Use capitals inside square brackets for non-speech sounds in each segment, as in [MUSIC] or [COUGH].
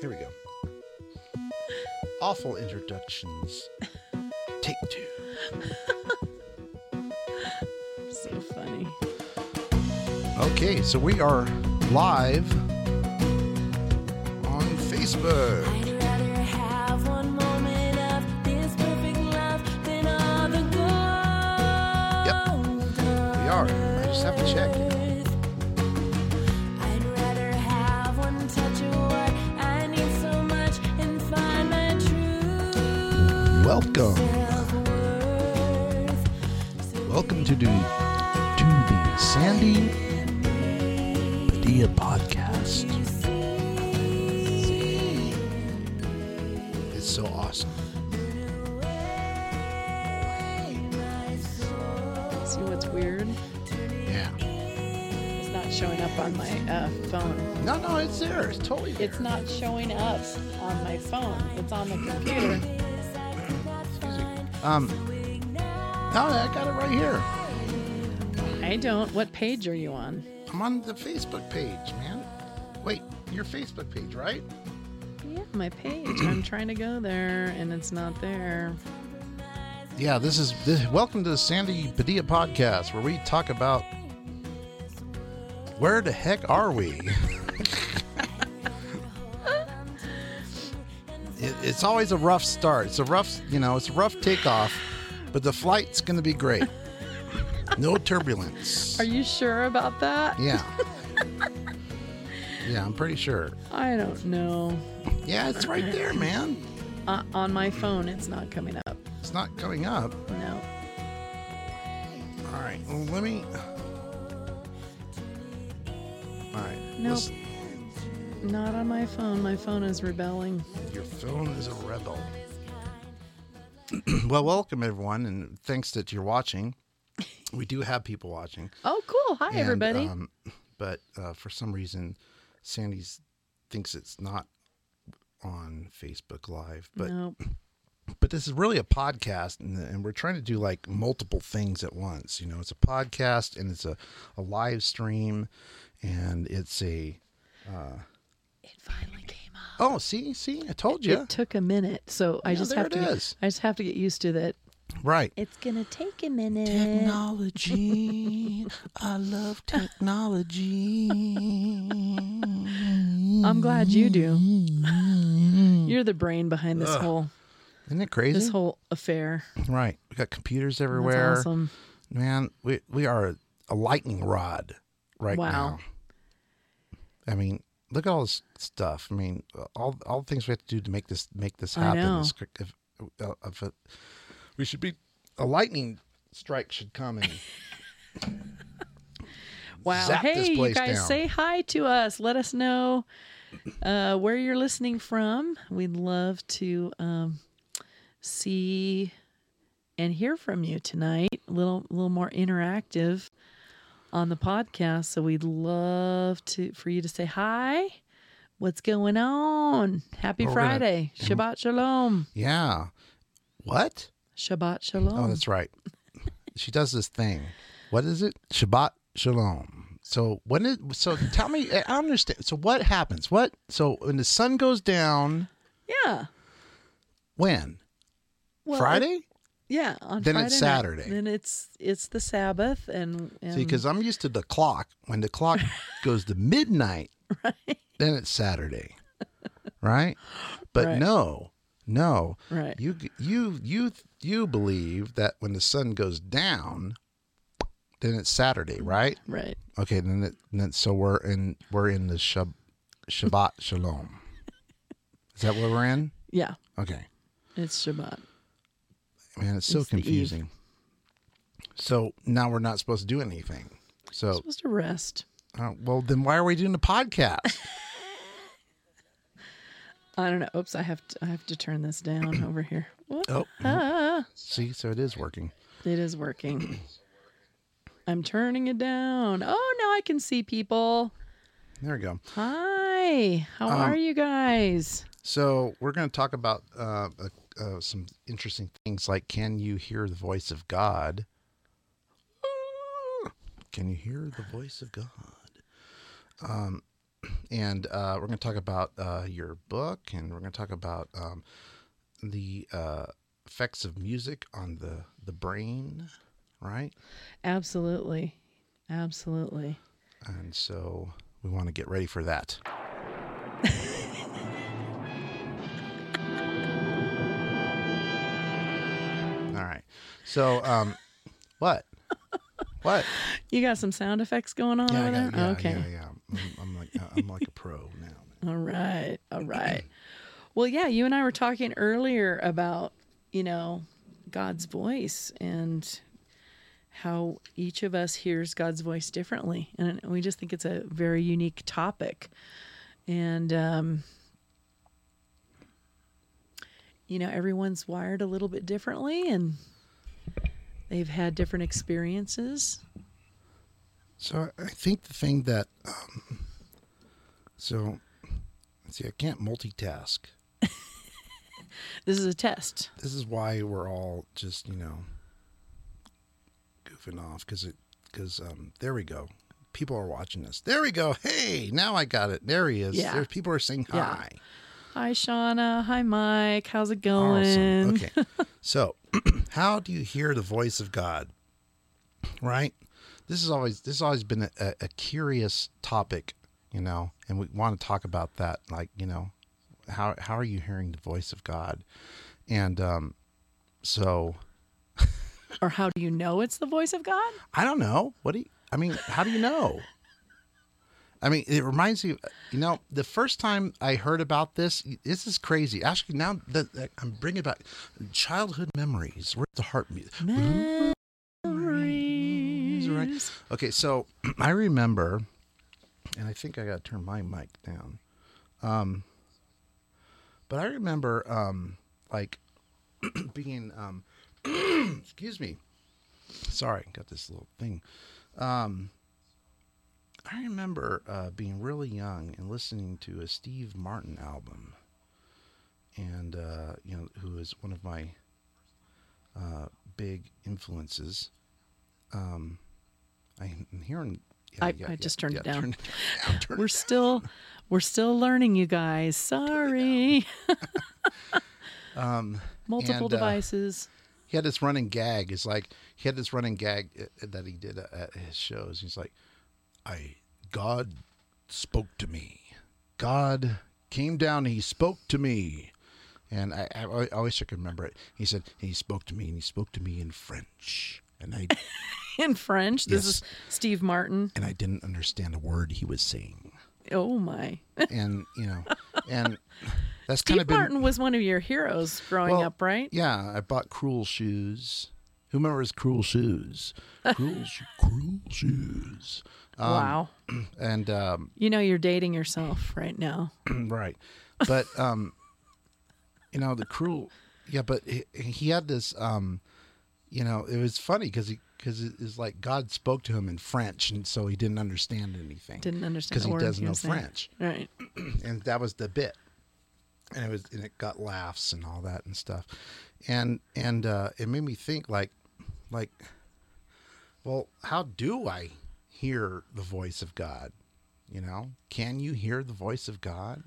Here we go. Awful introductions. Take two. [LAUGHS] So funny. Okay, so we are live on Facebook. I'd rather have one moment of this perfect love than all the gold. We are. I just have to check. To the to the Sandi Padilla podcast. It's so awesome. See what's weird? Yeah. It's not showing up on my uh, phone. No, no, it's there. It's totally there. It's not showing up on my phone. It's on the computer. Um. No, I got it right here. I don't. What page are you on? I'm on the Facebook page, man. Wait, your Facebook page, right? Yeah, my page. I'm trying to go there and it's not there. Yeah, this is this, welcome to the Sandi Padilla podcast, where we talk about where the heck are we? [LAUGHS] it, it's always a rough start. It's a rough, you know, it's a rough takeoff, but the flight's going to be great. No turbulence. Are you sure about that? Yeah. [LAUGHS] yeah, I'm pretty sure. I don't know. Yeah, it's right there, man. Uh, on my phone, it's not coming up. It's not coming up. No. All right. Well, let me. All right. Nope. Not on my phone. My phone is rebelling. Your phone is a rebel. [CLEARS THROAT] well, welcome everyone, and thanks that you're watching. We do have people watching. Oh, cool. Hi, and, everybody. Um, but uh, for some reason, Sandi's thinks it's not on Facebook Live. But nope. [CLEARS THROAT] but this is really a podcast, and, and we're trying to do like multiple things at once. You know, it's a podcast and it's a, a live stream, and it's a It finally came up. oh, see, see, I told you, It took a minute, so I Yeah, just have to. Is. I just have to get used to that. Right. It's gonna take a minute. Technology. [LAUGHS] I love technology. I'm glad you do. You're the brain behind this whole Isn't it crazy? this whole affair. right. We got computers everywhere. That's everywhere. awesome. Man, we we are a lightning rod right Wow. now. I mean, look at all this stuff. I mean, all all the things we have to do to make this make this I happen. know. is quick- If, uh, if it, we should be a lightning strike should come and [LAUGHS] Wow. zap this hey, you guys down. say hi to us. Let us know uh, where you're listening from. We'd love to um, see and hear from you tonight. A little, little more interactive on the podcast. So we'd love to for you to say hi. What's going on? Happy we're gonna- Friday. Shabbat shalom. yeah. What? Shabbat oh, shalom. Oh, that's right. she does this thing. What is it? Shabbat shalom. So when it so tell me I don't understand. So what happens? What so when the sun goes down yeah. when? Well, Friday? Yeah, on Then Friday it's night. Saturday. Then it's it's the Sabbath and, and See, because I'm used to the clock. When the clock [LAUGHS] goes to midnight, right? then it's Saturday, right? But Right. no, no, Right. You you you you believe that when the sun goes down, then it's Saturday, right? right. Okay, then it, then so we're in we're in the Shab, Shabbat Shalom. Is that what we're in? Yeah, Okay, it's Shabbat. man, it's so It's confusing. So now we're not supposed to do anything. So supposed to rest. Uh, well, then why are we doing the podcast? [LAUGHS] I don't know. Oops, I have to I have to turn this down [CLEARS THROAT] over here. Whoop. oh, Ah, see, so it is working. it is working. I'm turning it down. Oh, now I can see people. There we go. Hi. How Um, are you guys? So we're going to talk about uh, uh, uh, some interesting things like can you hear the voice of God? [GASPS] Can you hear the voice of God? Um, and uh, we're going to talk about uh, your book, and we're going to talk about um, the uh, effects of music on the the brain, right? Absolutely. Absolutely. And so we want to get ready for that. All right. So, um, what? What? You got some sound effects going on Yeah, over there? yeah, okay. yeah, yeah. I'm, like I'm like a pro now. All right. All right. [CLEARS THROAT] well, yeah, you and I were talking earlier about, you know, God's voice and how each of us hears God's voice differently. And we just think it's a very unique topic. And, um, you know, everyone's wired a little bit differently and they've had different experiences. So I think the thing that, um, so let's see, I can't multitask. [LAUGHS] This is a test. This is why we're all just you know goofing off because it because um there we go. People are watching us. There we go. Hey, now I got it. There he is. Yeah. There's people are saying Yeah. hi. Hi, Shauna. Hi, Mike. How's it going? Awesome. Okay. [LAUGHS] so, [CLEARS THROAT] how do you hear the voice of God? Right. This is always this has always been a, a, curious topic, you know, and we want to talk about that. Like, you know, how how are you hearing the voice of God? And um, so [LAUGHS] Or how do you know it's the voice of God? I don't know. What do you? I mean, how do you know? I mean, it reminds me. You know, the first time I heard about this, this is crazy. Actually, now that, I'm bringing back childhood memories. Where's the heart music? Right. Okay, so [CLEARS THROAT] I remember, and I think I got to turn my mic down. Um, but I remember, um, like [CLEARS THROAT] being, um, [CLEARS THROAT] excuse me. Sorry, got this little thing. Um, I remember uh, being really young and listening to a Steve Martin album, and uh, you know, who is one of my uh, big influences. Um, I'm hearing. I- I just turned it down. turn down, [LAUGHS] turn We're still we're still learning, you guys. Sorry. [LAUGHS] [LAUGHS] Um, Multiple and, uh, devices. he had this running gag. It's like he had this running gag uh, that he did at- his shows. He's like, "I God spoke to me. God came down. and He spoke to me." And I, I, I wish I could remember it. He said he spoke to me, and he spoke to me in French, and I In French. This yes. is Steve Martin. and I didn't understand a word he was saying. Oh my. And you know, and [LAUGHS] that's kind Steve of been Martin was one of your heroes growing Well, up, right? Yeah, I bought Cruel Shoes. Who remembers Cruel Shoes? [LAUGHS] Cruel, Cruel Shoes. Um, wow. [CLEARS THROAT] And um, You know you're dating yourself right now. [CLEARS THROAT] right, but um, you know the Cruel. Yeah, but he, he had this. Um, you know, it was funny because he because it is like God spoke to him in French, and so he didn't understand anything. Didn't understand because he doesn't know saying. French. Right. [CLEARS THROAT] and that was the bit and it was and it got laughs and all that and stuff and and uh it made me think like like well how do i hear the voice of god you know can you hear the voice of god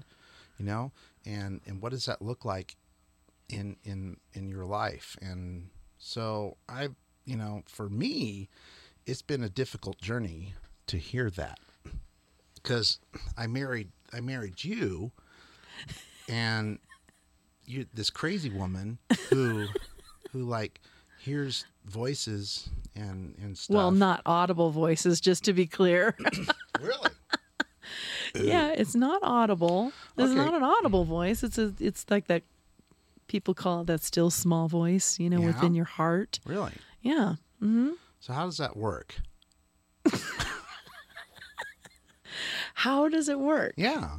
you know and and what does that look like in in in your life and so i you know for me it's been a difficult journey to hear that because I married I married you, and you this crazy woman who who like hears voices and and stuff. Well, not audible voices, just to be clear. [LAUGHS] really. yeah, it's not audible. It's Okay. not an audible voice. It's a it's like that people call it that still small voice, you know, Yeah. within your heart. Really. Yeah. So how does that work? How does it work? Yeah.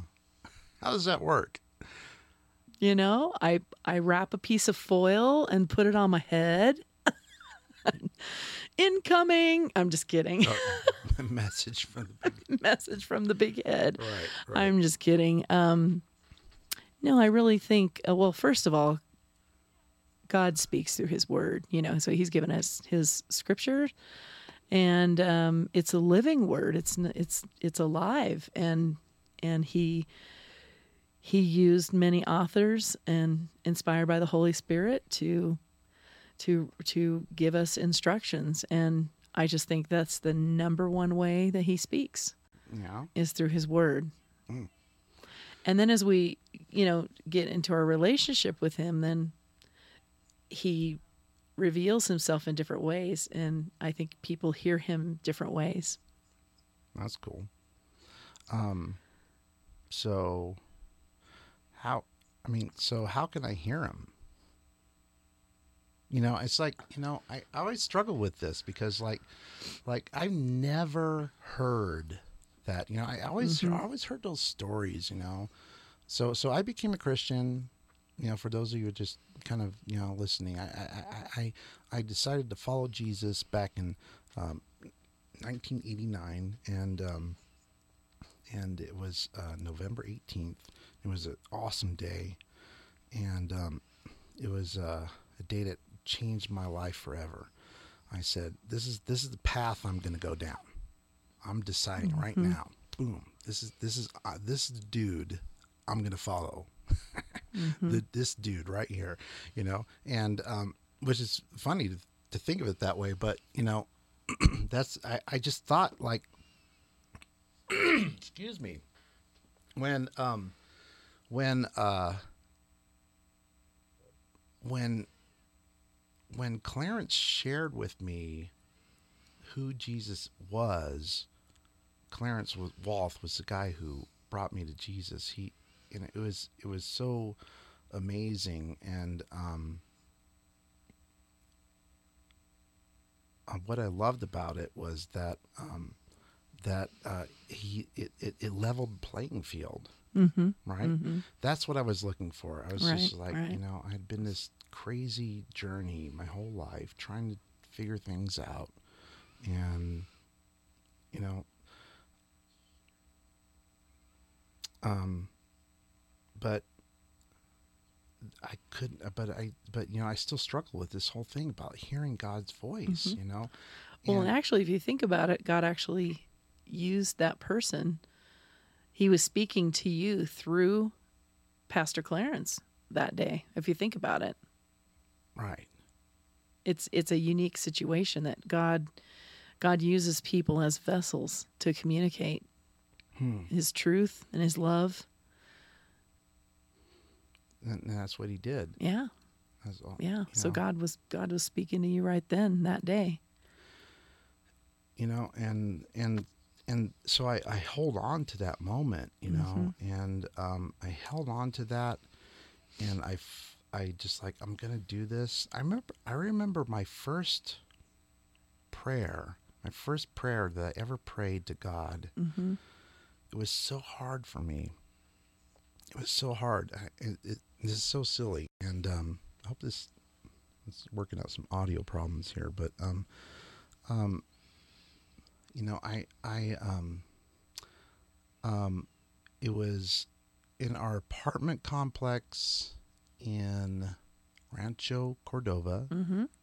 How does that work? You know, I I wrap a piece of foil and put it on my head. [LAUGHS] Incoming. I'm just kidding. [LAUGHS] A message from the big [LAUGHS] Message from the big head. right. Right. I'm just kidding. Um, no, I really think. Uh, well, first of all, God speaks through His Word. You know, so He's given us His Scripture, and um, it's a living Word. It's it's it's alive, and and he he used many authors and inspired by the Holy Spirit to to to give us instructions and I just think that's the number one way that he speaks Yeah. is through his word. And then as we, you know, get into our relationship with him, then he reveals himself in different ways and I think people hear him different ways. That's cool. Um, so how? I mean, so how can I hear him? You know, it's like you know, I, I always struggle with this because like, like I've never heard that. You know, I always I always heard those stories. You know, so so I became a Christian. You know, for those of you who are just kind of you know listening, I I I, I decided to follow Jesus back in um, 1989, and um, and it was uh, November 18th. It was an awesome day, and um, it was uh, a day that changed my life forever. I said, "This is this is the path I'm going to go down. I'm deciding right now. Boom. This is this is uh, this is the dude I'm going to follow. [LAUGHS] the, this dude right here, you know, and um, which is funny to, to think of it that way, but you know, [CLEARS THROAT] that's I, I just thought like [CLEARS THROAT] excuse me when um when uh when when Clarence shared with me who Jesus was Clarence Walth was the guy who brought me to Jesus. He and it was it was so amazing and um uh, what I loved about it was that um, that uh, he it, it, it leveled the playing field. Mm-hmm. Right. That's what I was looking for. I was just like, right. you know, I had been this crazy journey my whole life trying to figure things out, and you know, um, but I couldn't. But I. But you know, I still struggle with this whole thing about hearing God's voice. You know. Mm-hmm. Well, And- and actually, if you think about it, God actually used that person. He was speaking to you through Pastor Clarence that day. If you think about it, right. it's it's a unique situation that God God uses people as vessels to communicate His truth and His love. And, that's what he did. Yeah, That's all, yeah. you So know. God was God was speaking to you right then that day. you know and and and so I, I hold on to that moment you know and um, i held on to that and i f- i just like i'm gonna do this i remember i remember my first prayer my first prayer that i ever prayed to god it was so hard for me it was so hard I, it, it, this is so silly and um, i hope this it's working out some audio problems here but um, um, you know, I I um um it was in our apartment complex in Rancho Cordova,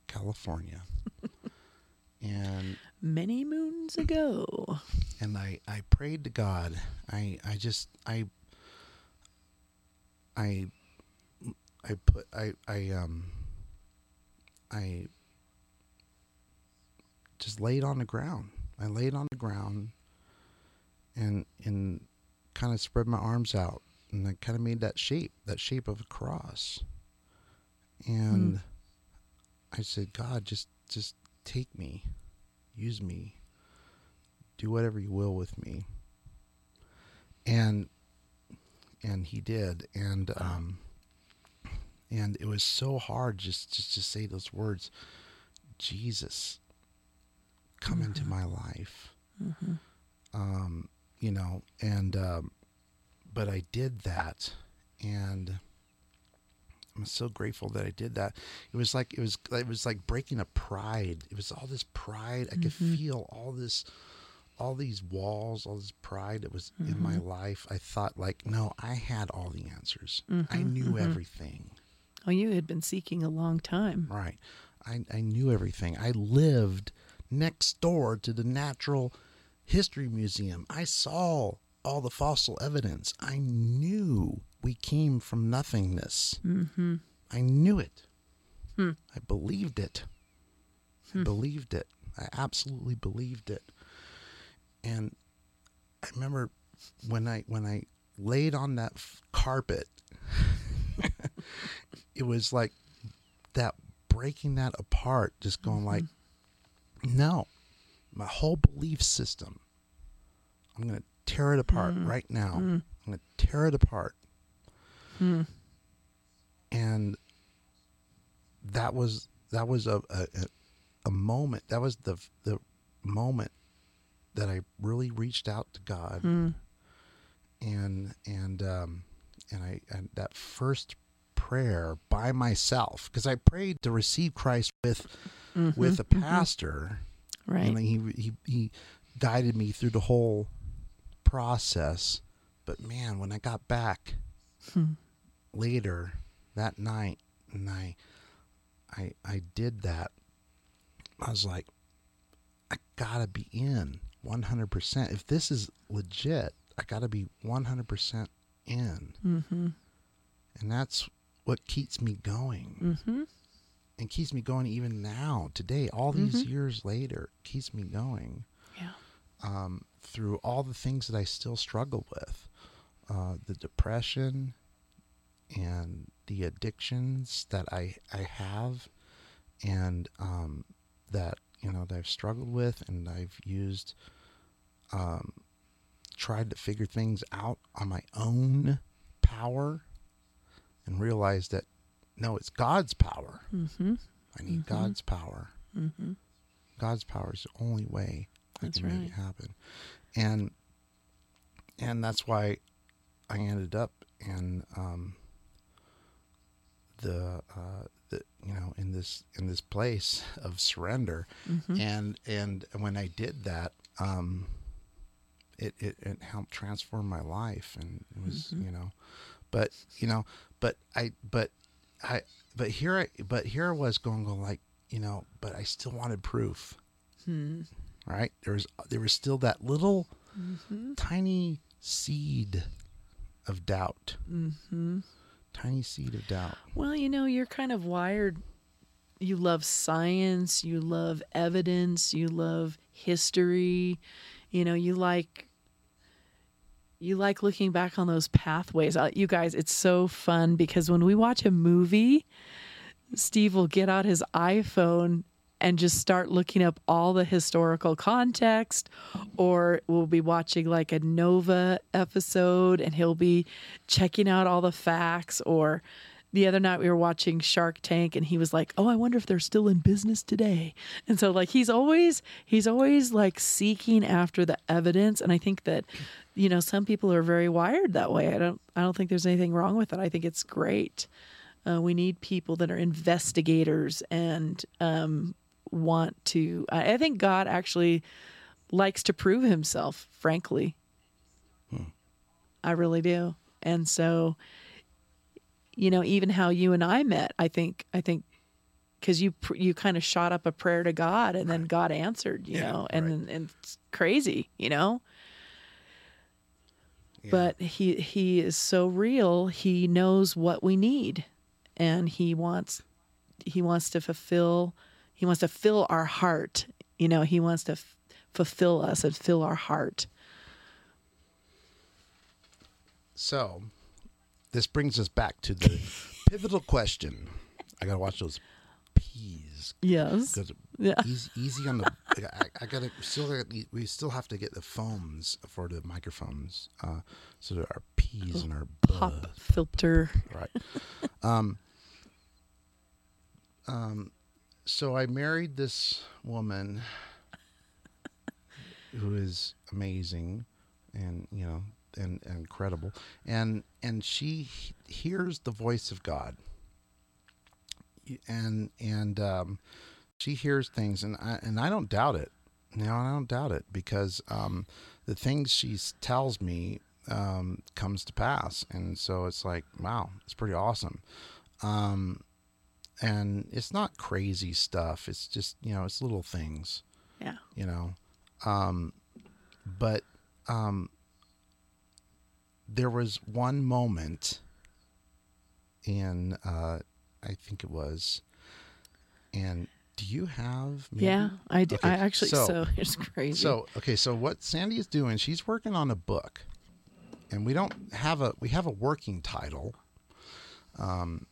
California. [LAUGHS] and Many moons ago. and I I prayed to God. I I just I I I put I I um I just laid on the ground. I laid on the ground and and kind of spread my arms out and I kind of made that shape, that shape of a cross. And I said, God, just just take me. Use me. Do whatever you will with me. And and he did and um and it was so hard just just to say those words jesus come into mm-hmm. my life. Mm-hmm. Um you know and um but i did that and i'm so grateful that i did that. It was like it was it was like breaking a pride. It was all this pride. I could mm-hmm. feel all this all these walls, all this pride that was in my life, I thought like, no, I had all the answers. I knew everything. Oh, you had been seeking a long time. Right. I, I knew everything. I lived next door to the Natural History Museum. I saw all the fossil evidence, I knew we came from nothingness. Mm-hmm. I knew it. I believed it. I believed it. I absolutely believed it. And I remember when I when I laid on that f- carpet, it was like that breaking that apart, just going like, mm-hmm. no, my whole belief system. I'm gonna tear it apart mm-hmm. right now. Mm-hmm. I'm gonna tear it apart. Mm. And that was that was a, a a- a moment. That was the the moment that I really reached out to God, mm. and and um, and I and that first prayer by myself because I prayed to receive Christ with mm-hmm, with a mm-hmm. pastor, Right. and he he he guided me through the whole process. But man, when I got back hmm. later that night, and I I I did that, I was like, I gotta be in 100%. If this is legit, I gotta be 100% in. Mm-hmm. And that's what keeps me going. Mm-hmm. And keeps me going even now, today, all these years later, keeps me going Yeah. um, through all the things that I still struggle with uh, the depression and the addictions that I, I have and um, that you know that I've struggled with and I've used um, tried to figure things out on my own power and realized that no it's God's power Mm-hmm. I need God's power Mm-hmm. God's power is the only way I That's can make right. it happen. And and that's why I ended up in um, the uh, the you know in this in this place [LAUGHS] of surrender. Mm-hmm. And and when I did that, um, it, it it helped transform my life, and it was Mm-hmm. you know, but you know, but I but I but here I but here I was going going like you know, but I still wanted proof Hmm. right? There was there was still that little Mm-hmm. tiny seed of doubt, Mm-hmm. tiny seed of doubt. Well, you know, you're kind of wired. You love science, you love evidence, you love history. You know, you like you like looking back on those pathways. Uh, You guys, it's so fun because when we watch a movie, Steve will get out his iPhone and just start looking up all the historical context or we'll be watching like a Nova episode and he'll be checking out all the facts or the other night we were watching Shark Tank and he was like, "Oh, I wonder if they're still in business today." And so like he's always he's always like seeking after the evidence and I think that you know, some people are very wired that way. I don't I don't think there's anything wrong with it. I think it's great. Uh, we need people that are investigators and um, want to. I, I think God actually likes to prove Himself. Frankly, I really do. And so, you know, even how you and I met, I think, I think, because you you kind of shot up a prayer to God, and then God answered. You Yeah, know, and right. and it's crazy. You know. Yeah. But he he is so real. He knows what we need, and he wants he wants to fulfill he wants to fill our heart. You know, he wants to f- fulfill us and fill our heart. So, this brings us back to the [LAUGHS] pivotal question. I gotta watch those peas Yes. Yeah. easy, easy on the. I, I gotta still. We still have to get the foams for the microphones, uh, so that our peas and our Pop buzz. filter. right um um so i married this woman who is amazing and you know and, and incredible and and she hears the voice of god. And and um she hears things and i and i don't doubt it. Know i don't doubt it because um the things she tells me um comes to pass. And so it's like wow it's pretty awesome. Um and it's not crazy stuff. It's just you know it's little things. Yeah. you know um but um there was one moment in uh I think it was and do you have maybe? Yeah, I, d- Okay, I actually so- so, [LAUGHS] it's crazy. So okay, so what Sandi is doing, she's working on a book, and we don't have a we have a working title, um,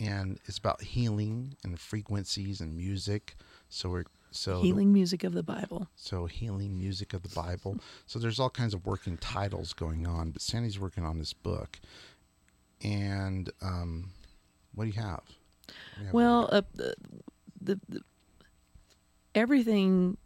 and it's about healing and frequencies and music. So we're so healing music of the Bible. so healing music of the Bible. So there's all kinds of working titles going on, but Sandi's working on this book, and um, what do you have? Do you have Well, uh, the, the, the everything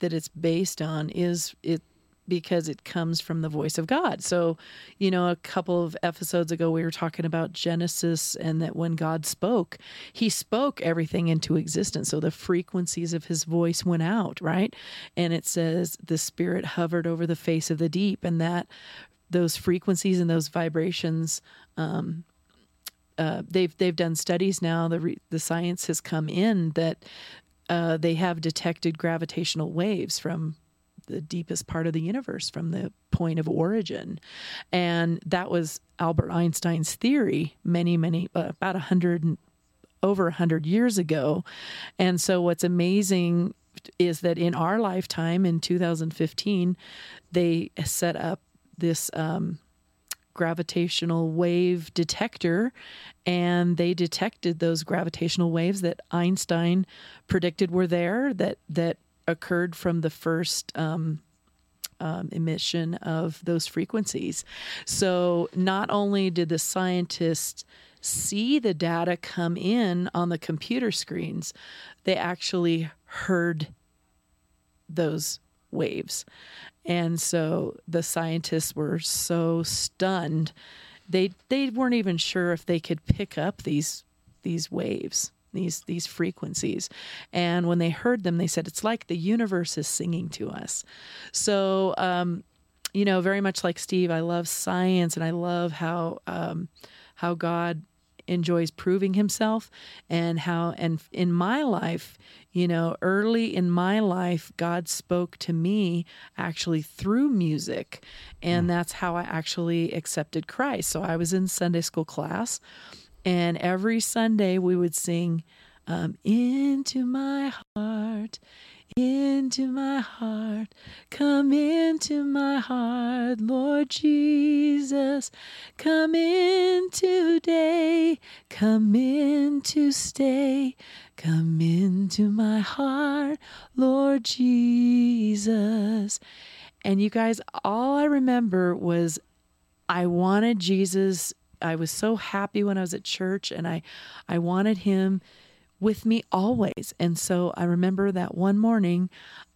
that it's based on is it because it comes from the voice of God. So, you know, a couple of episodes ago we were talking about Genesis and that when God spoke, he spoke everything into existence. So the frequencies of his voice went out, right? And it says the spirit hovered over the face of the deep and that those frequencies and those vibrations uh, they've they've done studies now. The re, the science has come in that uh, they have detected gravitational waves from the deepest part of the universe, from the point of origin, and that was Albert Einstein's theory. Many many uh, about a hundred over a hundred years ago, and so what's amazing is that in our lifetime in 2015 they set up this um, gravitational wave detector and they detected those gravitational waves that Einstein predicted were there that that occurred from the first um, um, emission of those frequencies. So not only did the scientists see the data come in on the computer screens, they actually heard those waves. And so the scientists were so stunned. They they weren't even sure if they could pick up these these waves, these these frequencies. And when they heard them, they said it's like the universe is singing to us. So um, you know, very much like Steve, I love science and I love how um, how God enjoys proving himself and how and in my life you know early in my life god spoke to me actually through music and that's how i actually accepted christ so i was in sunday school class and every sunday we would sing um, into my heart into my heart. Come into my heart, Lord Jesus. Come in today. Come in to stay. Come into my heart, Lord Jesus. And you guys, all I remember was I wanted Jesus. I was so happy when I was at church and I I wanted him with me always. And so I remember that one morning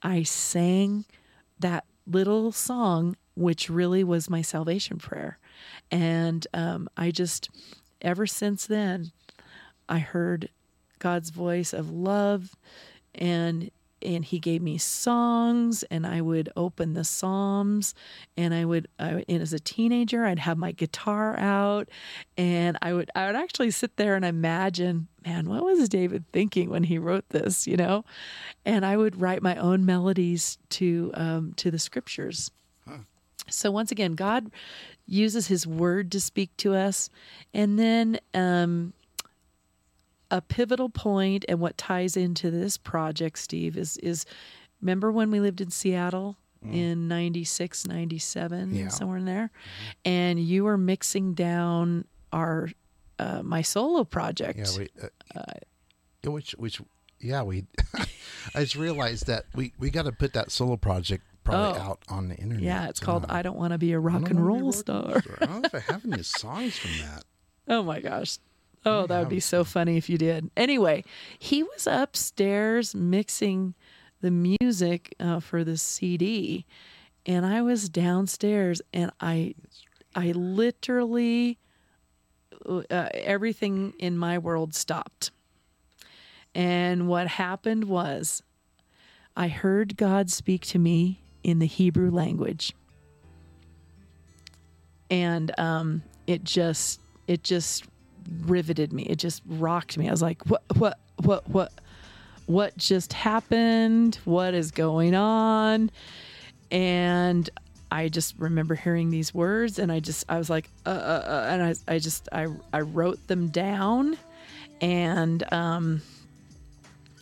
I sang that little song, which really was my salvation prayer. And um, I just, ever since then, I heard God's voice of love and and he gave me songs and I would open the Psalms and I would I, and as a teenager I'd have my guitar out and I would I would actually sit there and imagine man what was David thinking when he wrote this you know? And I would write my own melodies to um, to the scriptures. So once again God uses his word to speak to us and then um, a pivotal point and what ties into this project steve is is remember when we lived in seattle in 96 97 Mm. Yeah. somewhere in there and you were mixing down our uh, my solo project Yeah, we, uh, yeah, which which yeah we. [LAUGHS] I just realized that we we got to put that solo project probably Oh. out on the internet. yeah it's called i don't want to be a rock and roll star and I don't know if I have any songs from that. [LAUGHS] Oh my gosh. Oh, that would be so funny if you did. Anyway, he was upstairs mixing the music uh, for the CD, and I was downstairs, and I, I literally, uh, everything in my world stopped. And what happened was, I heard God speak to me in the Hebrew language and um, it just it just riveted me. It just rocked me. I was like, what what what what what just happened? What is going on? And I just remember hearing these words, and I just I was like, uh, uh, uh and I I just I I wrote them down, and um,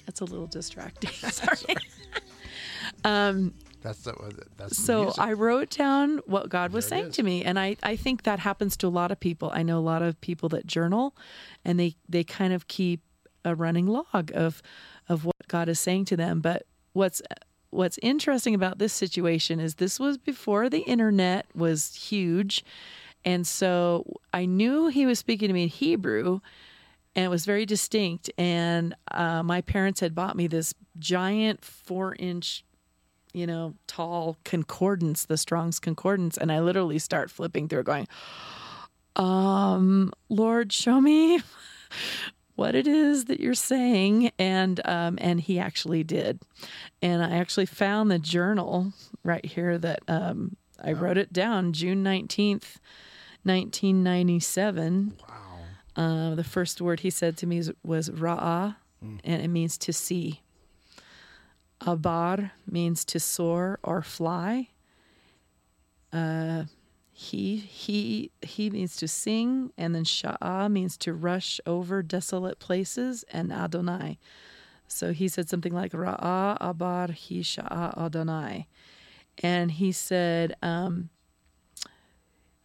that's a little distracting. [LAUGHS] Sorry. That's the that's So. I wrote down what God was There it saying to me, and I, I think that happens to a lot of people. I know a lot of people that journal, and they they kind of keep a running log of of what God is saying to them. But what's what's interesting about this situation is this was before the internet was huge, and so I knew He was speaking to me in Hebrew, and it was very distinct. And uh, my parents had bought me this giant four inch you know, tall concordance, the Strong's concordance, and I literally start flipping through going, um, Lord, show me [LAUGHS] what it is that you're saying. And um, and he actually did. And I actually found the journal right here that um, I wrote it down June 19th, 1997. wow. Uh, the first word he said to me was, was ra'ah, and it means to see. Abar means to soar or fly. Uh, he he he means to sing, and then sha'ah means to rush over desolate places, and Adonai. So he said something like ra'ah abar he sha'a Adonai, and he said, um,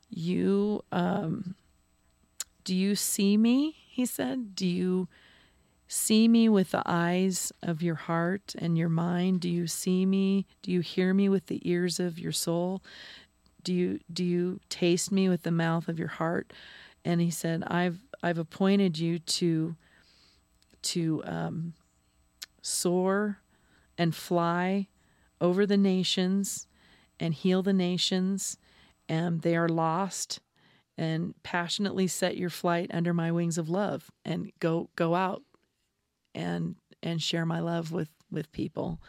"You um, do you see me?" He said, "Do you?" See me with the eyes of your heart and your mind? Do you see me? Do you hear me with the ears of your soul? Do you do you taste me with the mouth of your heart? And he said i've i've appointed you to to um, soar and fly over the nations and heal the nations and they are lost and passionately set your flight under my wings of love and go go out and and share my love with with people.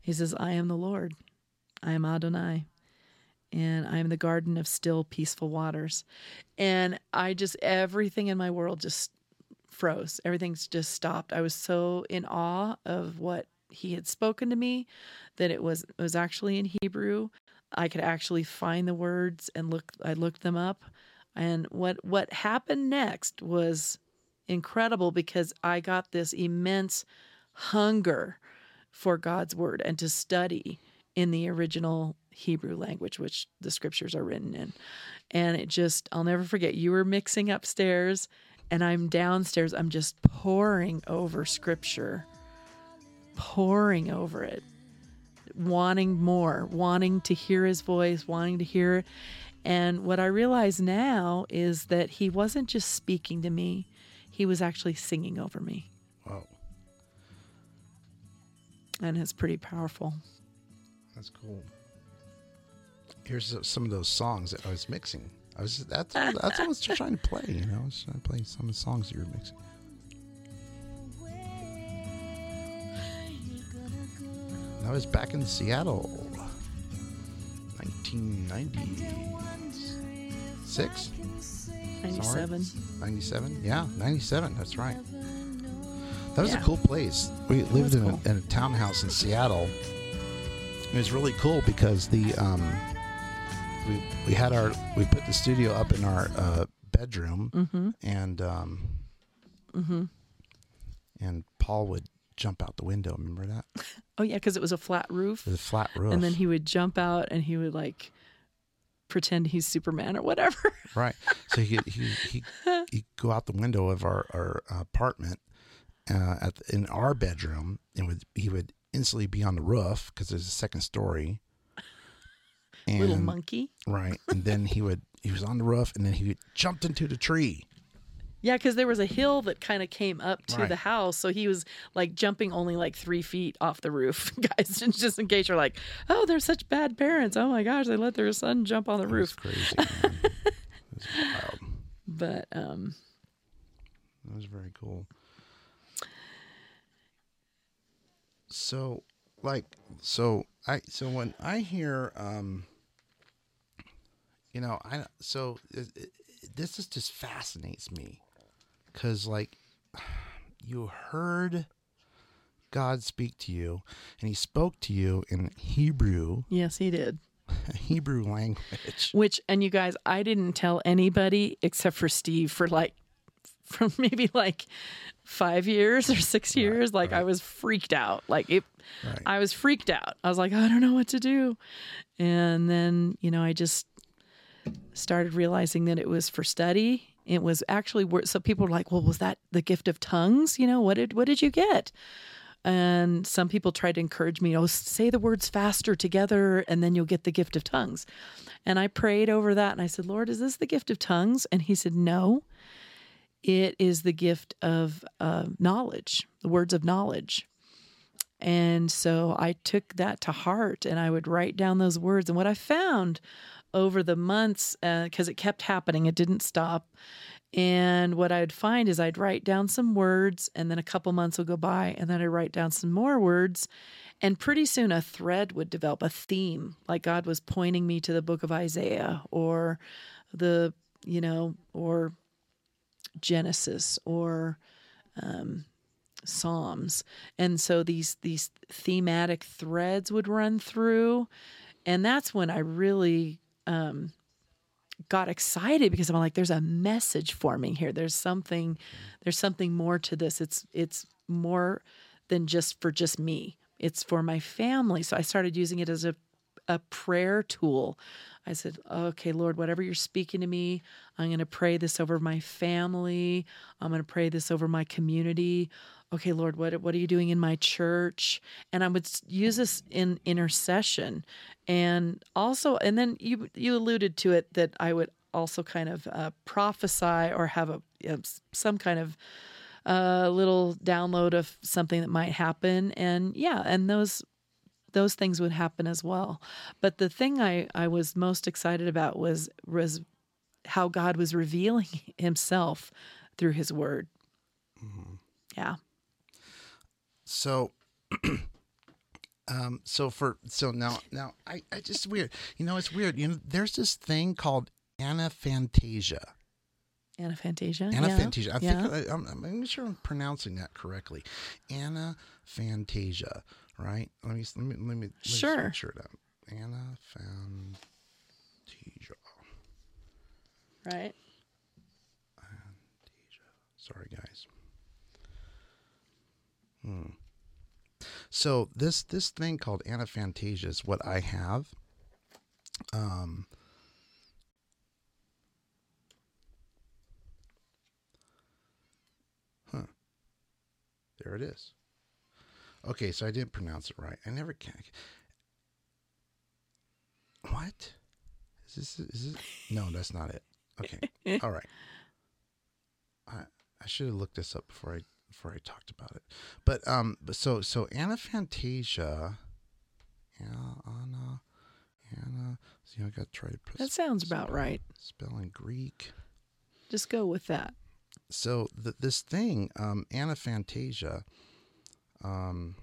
He says, "I am the Lord. I am Adonai." And I am the garden of still peaceful waters. And I just everything in my world just froze. Everything's just stopped. I was so in awe of what he had spoken to me that it was it was actually in Hebrew. I could actually find the words and look I looked them up. And what what happened next was incredible because I got this immense hunger for God's word and to study in the original Hebrew language, which the scriptures are written in. And it just, I'll never forget, you were mixing upstairs and I'm downstairs. I'm just pouring over scripture, pouring over it, wanting more, wanting to hear his voice, wanting to hear. And what I realize now is that he wasn't just speaking to me, he was actually singing over me. Wow. And it's pretty powerful. That's cool. Here's some of those songs that I was mixing. I was that's that's what I was trying to play. You know, I was trying to play some of the songs that you were mixing. That was back in Seattle, 1996, 97. 97. Yeah, 97. That's right. That was Yeah. a cool place. We lived in, cool. a, in a townhouse in Seattle. It was really cool because the um, we we had our we put the studio up in our uh, bedroom Mm-hmm. and um, and Paul would jump out the window. Remember that? [LAUGHS] Oh, yeah, because it was a flat roof. It was a flat roof. And then he would jump out and he would like pretend he's Superman or whatever. [LAUGHS] Right. So he he he he'd go out the window of our our apartment uh, at in our bedroom, and would he would instantly be on the roof because there's a second story. And, Little monkey. Right, and then he would he was on the roof, and then he jumped into the tree. Yeah, because there was a hill that kind of came up to Right. the house. So he was like jumping only like three feet off the roof. [LAUGHS] Guys, [LAUGHS] just in case you're like, oh, they're such bad parents. Oh my gosh, they let their son jump on the was roof. crazy. [LAUGHS] Was wild. But um, That was very cool. So, like, so I, so when I hear, um, you know, I, so it, it, this is just fascinates me because, like, you heard God speak to you and he spoke to you in Hebrew. Yes, he did. [LAUGHS] Hebrew language. which and you guys i didn't tell anybody except for steve for like [LAUGHS] from maybe like five years or six years. Like i was freaked out. Like it Right. i was freaked out. I was like i don't know what to do. And then you know i just started realizing that it was for study it was actually wor- so people were like well was that the gift of tongues? You know what did what did you get? And some people tried to encourage me oh say the words faster together and then you'll get the gift of tongues. And i prayed over that and i said lord is this the gift of tongues? And he said no. It is the gift of uh, knowledge the words of knowledge. And so i took that to heart and i would write down those words. And what i found over the months because it kept happening it didn't stop and what I'd find is I'd write down some words, and then a couple months would go by, and then I'd write down some more words. And pretty soon a thread would develop, a theme, like God was pointing me to the book of Isaiah or the, you know, or Genesis or um, Psalms. And so these these thematic threads would run through. And that's when I really um, got excited because I'm like, there's a message forming here. There's something, there's something more to this. It's it's more than just for just me. It's for my family. So I started using it as a a prayer tool. I said, okay, Lord, whatever you're speaking to me, I'm going to pray this over my family. I'm going to pray this over my community. Okay, Lord, what what are you doing in my church? And I would use this in intercession, and also, and then you you alluded to it that I would also kind of uh, prophesy or have a you know, some kind of uh, little download of something that might happen, and yeah, and those those things would happen as well. But the thing I, I was most excited about was was how God was revealing [LAUGHS] himself through his word. Yeah. So, [CLEARS THROAT] um, so for so now now I I just weird. You know, it's weird. You know, there's this thing called anaphantasia. Anaphantasia. Anaphantasia. I yeah. think I, I'm, I'm not sure I'm pronouncing that correctly. Anaphantasia, right? Let me let me let me, let me Sure. make sure that anaphantasia. right. Anaphantasia. Sorry, guys. Hmm. So this this thing called anaphantasia is what I have. Um. Huh. There it is. Okay, so I didn't pronounce it right. I never can. What? Is this? Is this? No, that's not it. Okay. [LAUGHS] All right. I I should have looked this up before I before I talked about it. But um, but so so anaphantasia, yeah, Anna, Anna. See, I got to try to That sounds about right. Spelling Greek. Just go with that. So th- this thing, um, anaphantasia, um,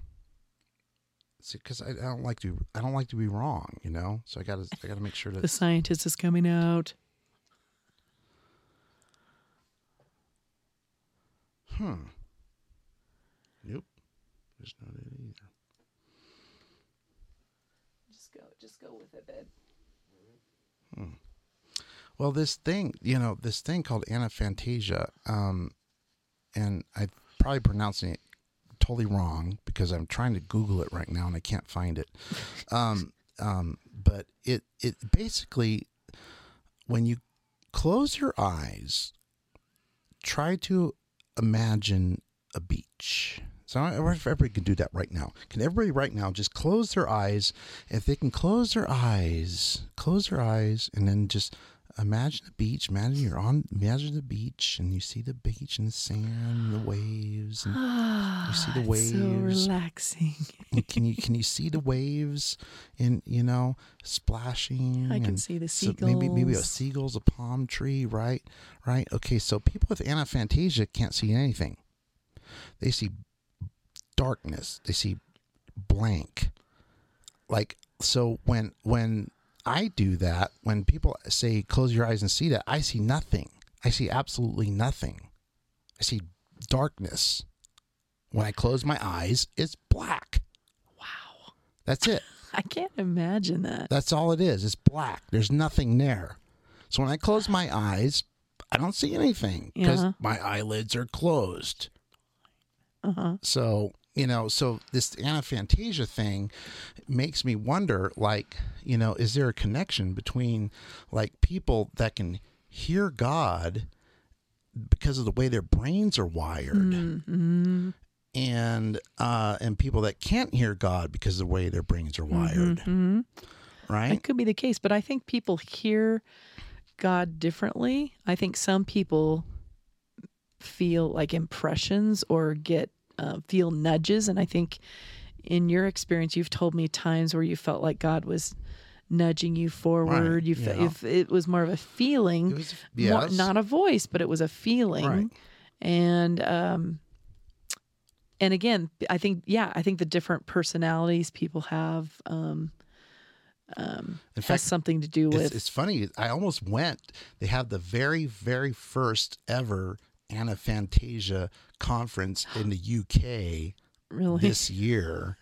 see because I, I don't like to I don't like to be wrong, you know. So I got to I got to make sure that The scientist is coming out. hmm. Nope, there's not it either. Just go. Just go with it, babe. Well, this thing, you know, this thing called anaphantasia, um, and I'm probably pronouncing it totally wrong because I'm trying to Google it right now and I can't find it. [LAUGHS] Um, um, but it it basically, when you close your eyes, try to imagine a beach. So I wonder if everybody can do that right now. Can everybody right now just close their eyes? If they can close their eyes, close their eyes, and then just imagine the beach. Imagine you're on. Imagine the beach, and you see the beach and the sand, and the waves, and [SIGHS] you see the It's so waves. relaxing. And can you can you see the waves in you know splashing? I can see the so maybe maybe a seagulls. seagulls, a palm tree, right? Right. Okay. So people with anaphantasia can't see anything. They see darkness. They see blank. Like so when when I do that, when people say close your eyes and see that, I see nothing. I see absolutely nothing. I see darkness. When I close my eyes, it's black. Wow. That's it. [LAUGHS] I can't imagine that. That's all it is. It's black. There's nothing there. So when I close my eyes, I don't see anything because Yeah. my eyelids are closed. Uh-huh. So, you know, so this anaphantasia thing makes me wonder like, you know, is there a connection between like people that can hear God because of the way their brains are wired Mm-hmm. and uh and people that can't hear God because of the way their brains are wired, Mhm. right? That could be the case, but I think people hear God differently. I think some people feel like impressions or get uh, feel nudges, and I think in your experience, you've told me times where you felt like God was nudging you forward. Right, you fe- yeah. if it was more of a feeling, It was more, not a voice, but it was a feeling. Right. And um, and again, I think yeah, I think the different personalities people have um, um, In has something to do with It's, it's funny. I almost went. They have the very, very first ever Anaphantasia conference in the UK [GASPS] really. this year.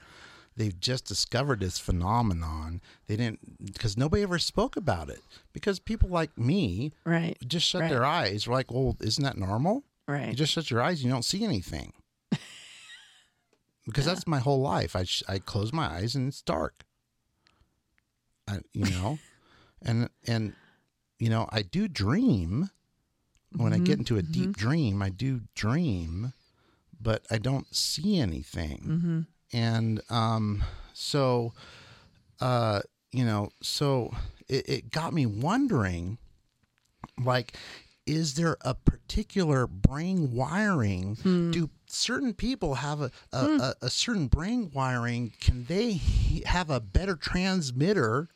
They've just discovered this phenomenon. They didn't because nobody ever spoke about it because people like me right, just shut Right. their eyes. We're like, well, isn't that normal? Right. You just shut your eyes, you don't see anything. [LAUGHS] because that's my whole life. I sh- I close my eyes and it's dark. I, you know, [LAUGHS] and and you know I do dream when I get into a deep dream. I do dream, but I don't see anything. mm-hmm. And um, so, uh, you know, so it, it got me wondering, like, is there a particular brain wiring? Do certain people have a a, a, a certain brain wiring? Can they have a better transmitter,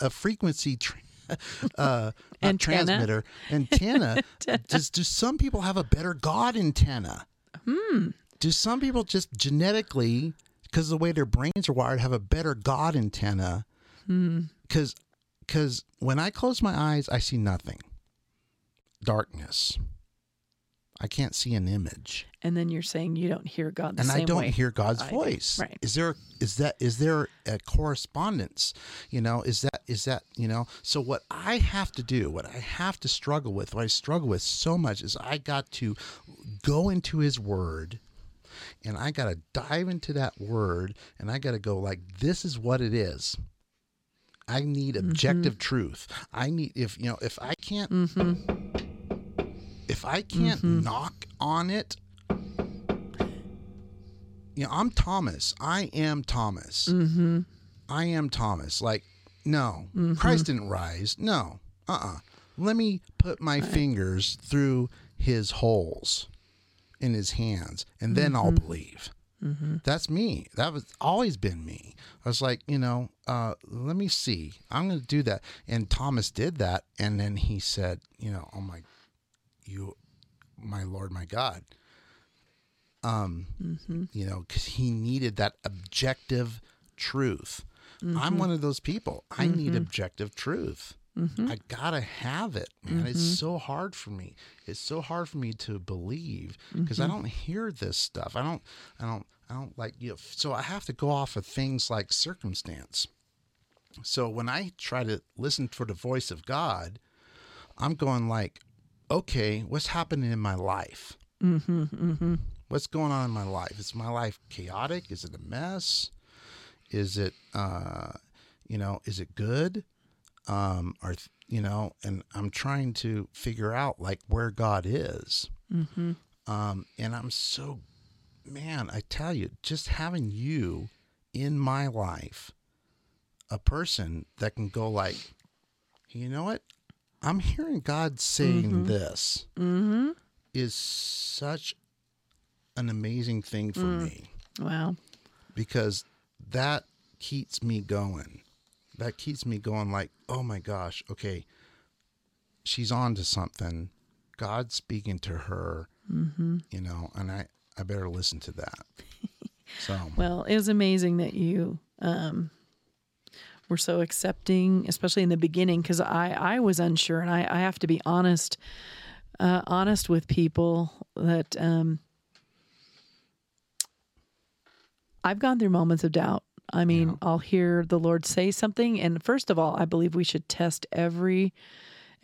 a frequency? Tra- [LAUGHS] uh, Antenna? transmitter [LAUGHS] antenna. Does do some people have a better God antenna? Hmm. do some people just genetically because the way their brains are wired have a better god antenna because because when i close my eyes i see nothing darkness i can't see an image and then you're saying you don't hear God the and i don't way. hear god's I voice Right. is there is that is there a correspondence you know is that is that you know so what i have to do what i have to struggle with what i struggle with so much is i got to go into his word and I got to dive into that word and I got to go like this is what it is. I need mm-hmm. objective truth. I need if you know if I can't mm-hmm. If I can't knock on it you know I'm Thomas. I am Thomas. Mm-hmm. I am Thomas. Like no, Christ didn't rise. No. Uh-uh. Let me put my fingers through his holes in his hands and then I'll believe. That's me. That was always been me. I was like, you know, uh, let me see. I'm going to do that. And Thomas did that. And then he said, you know, oh my, you, my Lord, my God. Um, mm-hmm. you know, because he needed that objective truth. I'm mm-hmm. one of those people. I need mm-hmm. objective truth. I gotta have it, man. It's so hard for me. It's so hard for me to believe because I don't hear this stuff. I don't. I don't. I don't like you. Know, so I have to go off of things like circumstance. So when I try to listen for the voice of God, I'm going like, okay, what's happening in my life? Mm-hmm, mm-hmm. What's going on in my life? Is my life chaotic? Is it a mess? Is it, uh, you know, is it good? Um, or you know, and I'm trying to figure out like where God is. Mm-hmm. Um, and I'm so, man, I tell you, just having you in my life, a person that can go like, you know what? I'm hearing God saying this Mm-hmm. is such an amazing thing for me Wow. because that keeps me going. That keeps me going like, oh my gosh, okay, she's on to something. God's speaking to her, Mm-hmm. you know, and I, I better listen to that. [LAUGHS] So, Well, it was amazing that you um, were so accepting, especially in the beginning, because I, I was unsure, and I, I have to be honest, uh, honest with people that um, I've gone through moments of doubt. I mean, I'll hear the Lord say something, and first of all, I believe we should test every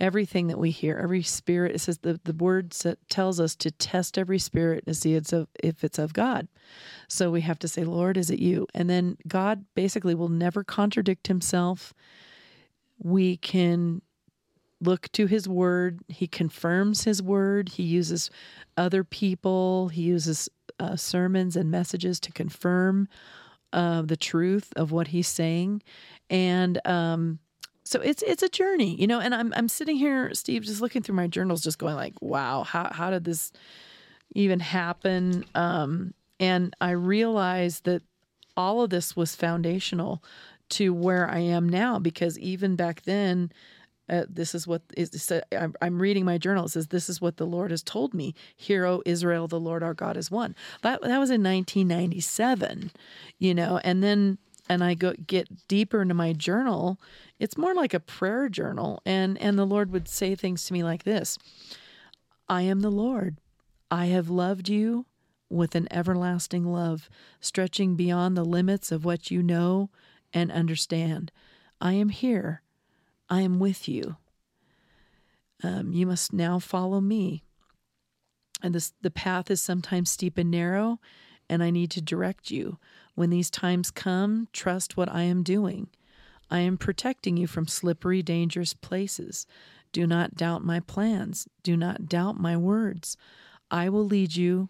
everything that we hear, every spirit. It says the the word tells us to test every spirit to see it's of if it's of God. So we have to say, Lord, is it you? And then God basically will never contradict Himself. We can look to his word. He confirms his word. He uses other people. He uses uh, sermons and messages to confirm uh, the truth of what he's saying. And um, so it's it's a journey, you know. And I'm I'm sitting here, Steve, just looking through my journals, just going like, wow, how how did this even happen? Um, and I realized that all of this was foundational to where I am now because even back then, uh, this is what is it I'm, I'm reading my journal. It says, "This is what the Lord has told me: Hear, O Israel, the Lord our God is one." That that was in 1997, you know, and then and I go get deeper into my journal. It's more like a prayer journal, and and the Lord would say things to me like this: "I am the Lord. I have loved you." With an everlasting love, stretching beyond the limits of what you know and understand. I am here. I am with you. Um, you must now follow me. And this, the path is sometimes steep and narrow, and I need to direct you. When these times come, trust what I am doing. I am protecting you from slippery, dangerous places. Do not doubt my plans. Do not doubt my words. I will lead you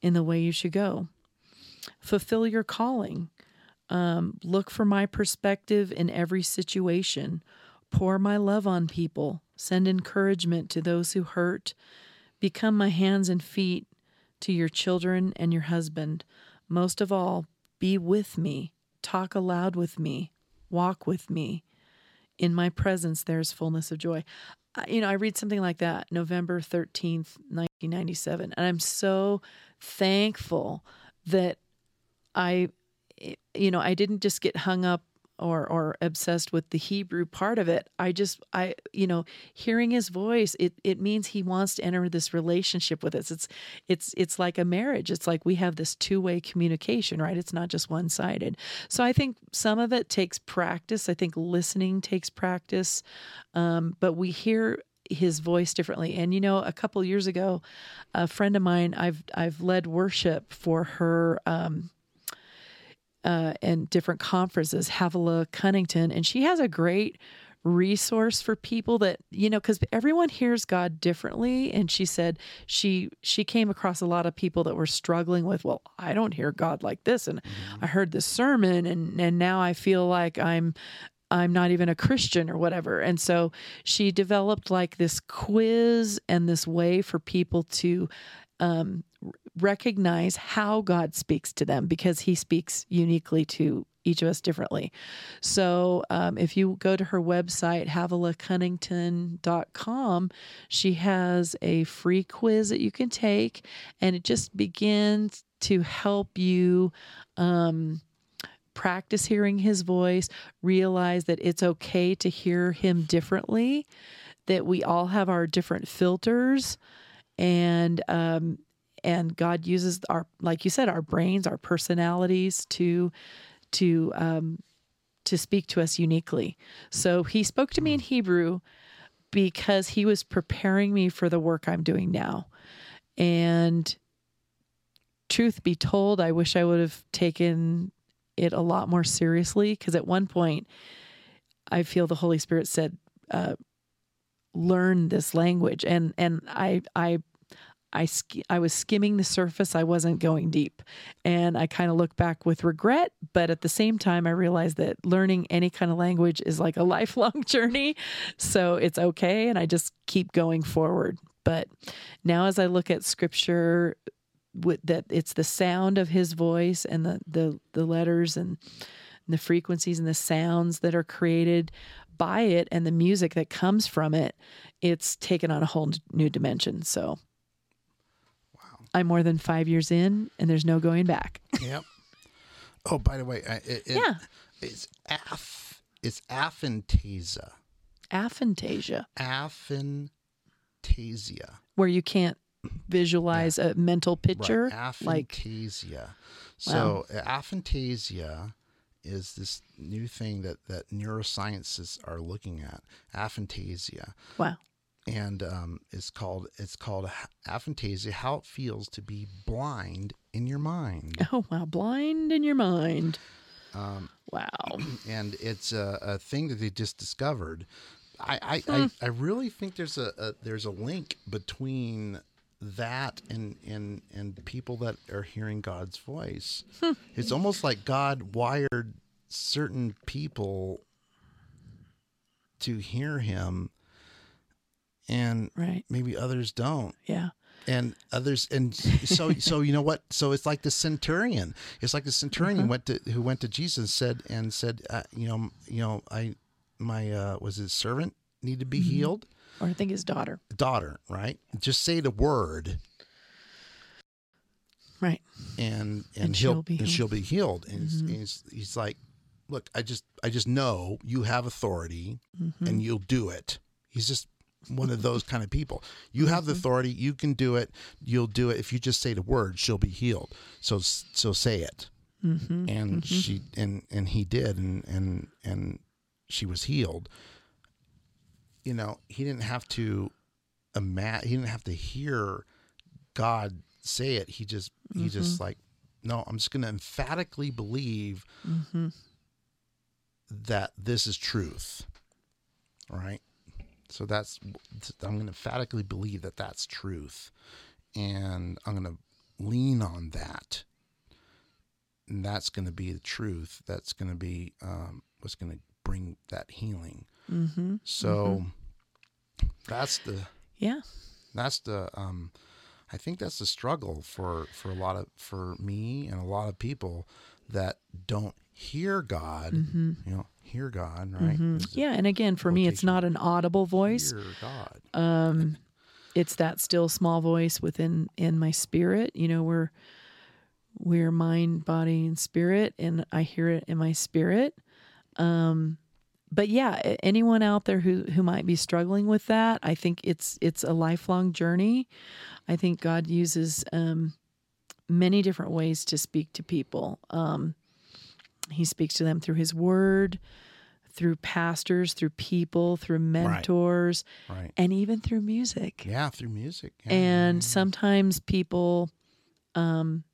in the way you should go. Fulfill your calling. Um, look for my perspective in every situation. Pour my love on people. Send encouragement to those who hurt. Become my hands and feet to your children and your husband. Most of all, be with me. Talk aloud with me. Walk with me. In my presence, there is fullness of joy. You know, I read something like that, November 13th, 1997, and I'm so thankful that I, you know, I didn't just get hung up or or obsessed with the Hebrew part of it. I just I you know hearing his voice it it means he wants to enter this relationship with us. It's it's it's like a marriage. It's like we have this two-way communication, right? It's not just one-sided. So I think some of it takes practice. I think listening takes practice. Um, but we hear his voice differently. And you know, a couple years ago, a friend of mine, I've I've led worship for her um uh, and different conferences, Havilah Cunnington, and she has a great resource for people that you know because everyone hears god differently. And she said she she came across a lot of people that were struggling with well i don't hear god like this. And i heard this sermon and and now i feel like i'm I'm not even a Christian or whatever. And so she developed like this quiz and this way for people to um, recognize how God speaks to them because he speaks uniquely to each of us differently. So um, if you go to her website, havilahcunnington.com, she has a free quiz that you can take, and it just begins to help you. Um, practice hearing his voice, realize that it's okay to hear him differently, that we all have our different filters and um and God uses our like you said our brains, our personalities to to um to speak to us uniquely. So he spoke to me in Hebrew because he was preparing me for the work I'm doing now. And truth be told, I wish I would have taken it a lot more seriously because at one point I feel the Holy Spirit said, uh, "Learn this language," and and I I I sk- I was skimming the surface. I wasn't going deep, and I kind of look back with regret. But at the same time, I realized that learning any kind of language is like a [LAUGHS] lifelong journey, so it's okay, and I just keep going forward. But now, as I look at Scripture with that it's the sound of his voice and the the the letters and the frequencies and the sounds that are created by it and the music that comes from it it's taken on a whole new dimension so i'm more than five years in and there's no going back [LAUGHS] Yep. Oh, by the way, I- it, it, Yeah. it's af, it's aphantasia, aphantasia aphantasia. where you can't visualize a mental picture Right, like aphantasia. So aphantasia is this new thing that that neurosciences are looking at, aphantasia, Wow. And um, it's called it's called aphantasia. How it feels to be blind in your mind, [LAUGHS] Oh wow. Blind in your mind. um, Wow. [CLEARS THROAT] and it's a, a thing that they just discovered. I I, I, I really think there's a, a there's a link between that and and and people that are hearing God's voice. It's almost like God wired certain people to hear Him, and Right. maybe others don't. Yeah. and others and so [LAUGHS] so you know what? So it's like the centurion. It's like the centurion went to who went to jesus and said and said uh, you know you know i my uh was his servant need to be healed? Or I think his daughter. daughter right? Just say the word. Right. and and, And he'll she'll be and healed. she'll be healed. And he's, he's, he's like look i just i just know you have authority and you'll do it. He's just one of those kind of people. You have the mm-hmm. authority. You can do it. You'll do it. If you just say the word she'll be healed. So so say it. Mm-hmm. And mm-hmm. she and and he did and and and she was healed. You know he didn't have to ima- he didn't have to hear god say it. He just he just like no i'm just going to emphatically believe that this is truth. Right so that's i'm going to emphatically believe that that's truth and i'm going to lean on that and that's going to be the truth that's going to be um, what's going to bring that healing Mm-hmm. so that's the Yeah. that's the um i think that's the struggle for for a lot of for me and a lot of people that don't hear god you know hear god right Mm-hmm. Yeah. And again, for me, it's not an audible voice. hear god um it's that still small voice within in my spirit you know we're we're mind body and spirit and i hear it in my spirit um but yeah anyone out there who who might be struggling with that i think it's it's a lifelong journey i think god uses um many different ways to speak to people um he speaks to them through his word through pastors through people through mentors right and even through music. yeah through music yeah, And sometimes people um,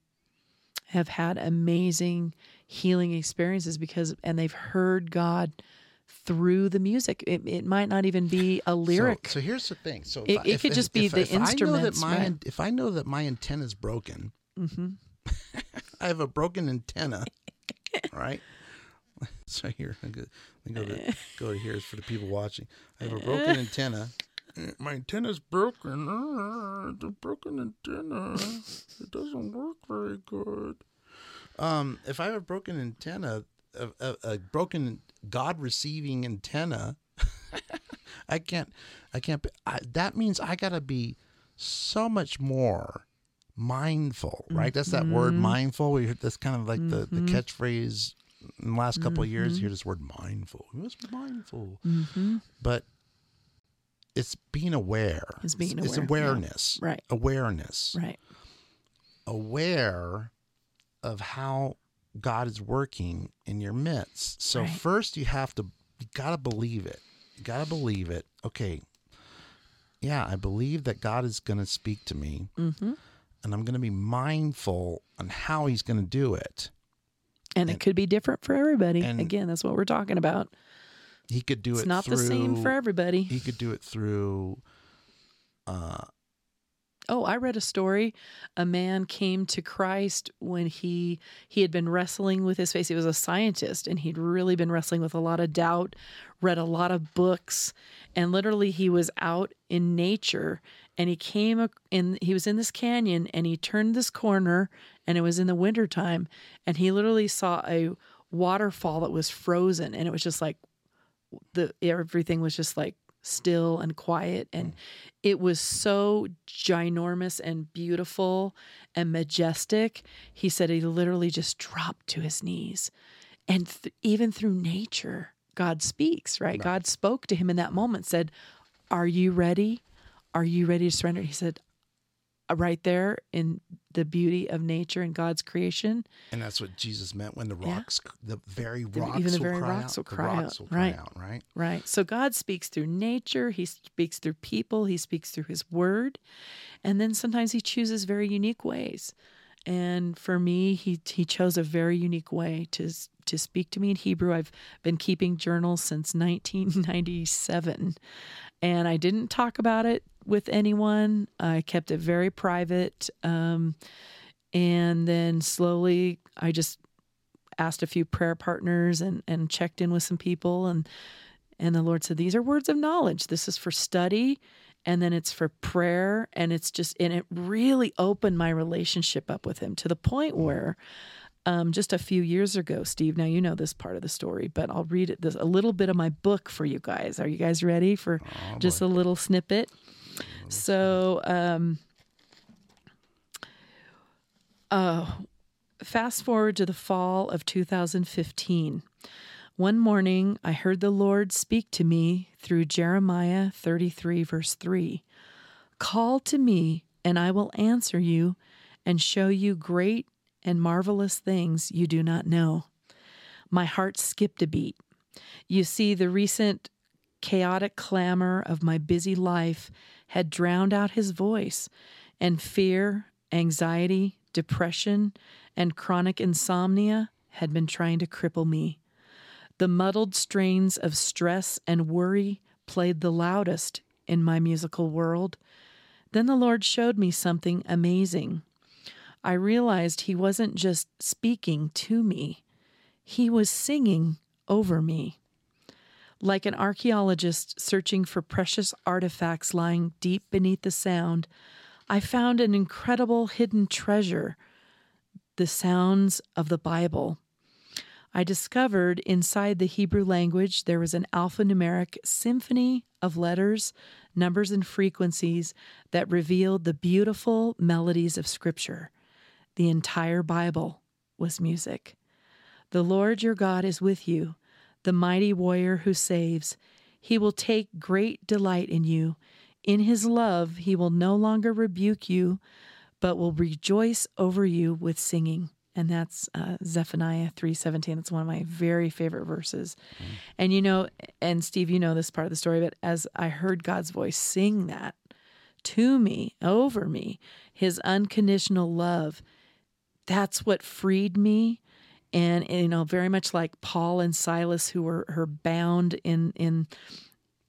have had amazing healing experiences because, and they've heard God through the music. It, it might not even be a lyric. so, so here's the thing so if It- I- it if- could if- just be if- the if I know that my right? if i know that my antenna's broken hmm [LAUGHS] I have a broken antenna, [LAUGHS] [LAUGHS] right? [LAUGHS] So here, I go, I go to go to here for the people watching. I have a broken antenna. [LAUGHS] My antenna's broken. Uh, the broken antenna. It doesn't work very good. Um, if I have a broken antenna, a, a, a broken God receiving antenna, I can't. I can't. I, that means I gotta be so much more mindful, right? That's that word mindful. We heard that's kind of like the, the catchphrase in the last couple of years. You hear this word mindful. Must be mindful. hmm But it's being aware. It's being It's aware, yeah. awareness. Right. Awareness. Right. Aware of how God is working in your midst. So Right. first you have to you gotta believe it. You gotta believe it. Okay. Yeah, I believe that God is gonna speak to me hmm and I'm gonna be mindful on how he's gonna do it. And, it could be different for everybody. and- Again, that's what we're talking about. He could do It's it It's not through the same for everybody. he could do it through uh Oh, I read a story. A man came to Christ when he he had been wrestling with his face. He was a scientist and he'd really been wrestling with a lot of doubt, read a lot of books, and literally he was out in nature and he came in he was in this canyon and he turned this corner and it was in the wintertime and he literally saw a waterfall that was frozen and it was just like the everything was just like still and quiet and mm. it was so ginormous and beautiful and majestic. He said he literally just dropped to his knees. And th- even through nature god speaks right? god spoke to him in that moment said are you ready are you ready to surrender he said uh, right there in the beauty of nature and God's creation. And that's what Jesus meant when the Yeah. rocks, the very rocks, even the will very cry rocks out. will The rocks will cry right. out, right? Right. So God speaks through nature, He speaks through people, He speaks through His word. And then sometimes He chooses very unique ways. And for me, He, he chose a very unique way to, to speak to me in Hebrew. I've been keeping journals since 1997. And I didn't talk about it with anyone, I kept it very private. Um, and then slowly, I just asked a few prayer partners and, and checked in with some people and and the Lord said, These are words of knowledge. This is for study, and then it's for prayer. And it's just, and it really opened my relationship up with Him to the point where um, just a few years ago, Steve, now you know this part of the story, but I'll read it, this, a little bit of my book for you guys. Are you guys ready for just a little snippet? So, um, uh, fast forward to the fall of 2015. One morning, I heard the Lord speak to me through Jeremiah 33, verse 3 Call to me, and I will answer you and show you great and marvelous things you do not know. My heart skipped a beat. You see, the recent chaotic clamor of my busy life had drowned out his voice, and fear, anxiety, depression, and chronic insomnia had been trying to cripple me. The muddled strains of stress and worry played the loudest in my musical world. Then the Lord showed me something amazing. I realized He wasn't just speaking to me, He was singing over me. Like an archaeologist searching for precious artifacts lying deep beneath the sound, I found an incredible hidden treasure the sounds of the Bible. I discovered inside the Hebrew language there was an alphanumeric symphony of letters, numbers, and frequencies that revealed the beautiful melodies of Scripture. The entire Bible was music. The Lord your God is with you, the mighty warrior who saves. He will take great delight in you. In his love, he will no longer rebuke you, but will rejoice over you with singing. And that's uh, Zephaniah 3:17. It's one of my very favorite verses. And you know, and Steve, you know this part of the story, but as I heard God's voice sing that to me, over me, his unconditional love, that's what freed me. And you know very much like paul and silas who were her bound in in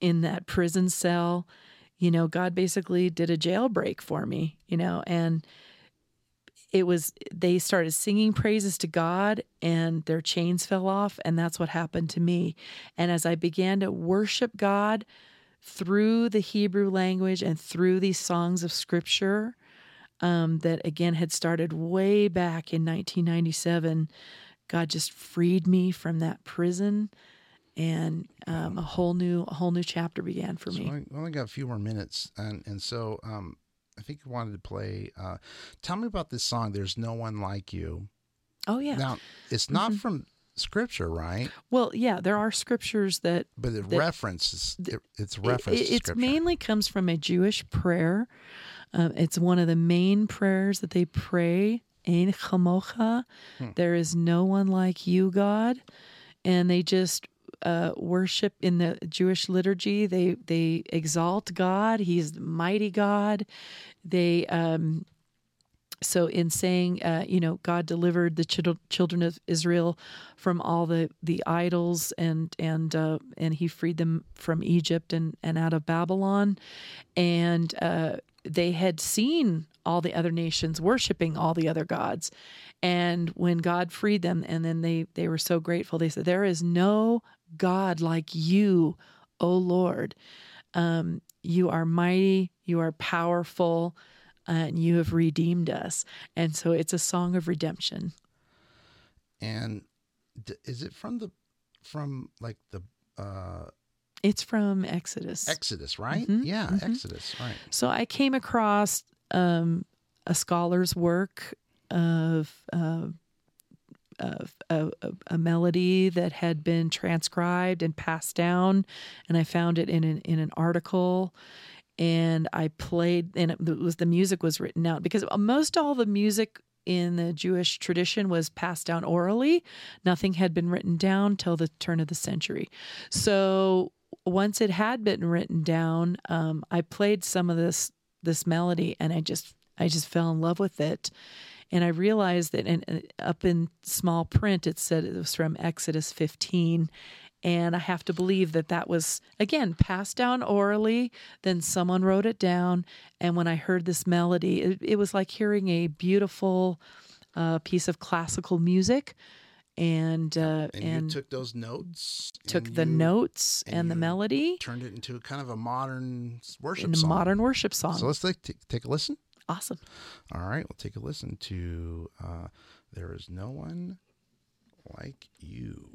in that prison cell you know god basically did a jailbreak for me you know and it was they started singing praises to god and their chains fell off and that's what happened to me. And as i began to worship god through the hebrew language and through these songs of scripture um, that again had started way back in 1997. God just freed me from that prison, and um, a whole new a whole new chapter began for So me. I only got a few more minutes, and and so um, I think you wanted to play. Uh, tell me about this song. There's no one like you. Oh yeah. Now it's not Mm-hmm. from scripture, right? well, yeah. There are scriptures that But it The- references. It, it's it, reference. to it mainly comes from a Jewish prayer. Um, it's one of the main prayers that they pray. Ein chamocha, there is no one like you, God, and they just uh, worship in the Jewish liturgy. They they exalt God. He's the mighty God. They um, so in saying, uh, you know, God delivered the chil- children of Israel from all the, the idols and and uh, and He freed them from Egypt and, and out of Babylon, and uh, they had seen all the other nations worshiping all the other gods, and when God freed them, and then they they were so grateful. They said, "There is no God like you, O Lord. Um, you are mighty. You are powerful." And you have redeemed us. And so it's a song of redemption. And d- is it from the from like the uh, It's from Exodus. Exodus, right? Mhm, Yeah, mhm. Exodus, right? so I came across um, a scholar's work of. Uh, of a, a, a melody that had been transcribed and passed down, and I found it in an in an article, and I played, and it was the music was written out because most all the music in the Jewish tradition was passed down orally. Nothing had been written down till the turn of the century. So once it had been written down, um, I played some of this this melody, and I just I just fell in love with it. And I realized that in, uh, up in small print, it said it was from Exodus 15. And I have to believe that that was, again, passed down orally. Then someone wrote it down. And when I heard this melody, it, it was like hearing a beautiful uh, piece of classical music. And, uh, And, and, you took those notes, took the you notes and and, the melody turned it into kind of a modern worship song. modern worship song. So let's take, take take a listen. awesome. All right, we'll take a listen to uh, "There Is No One Like You."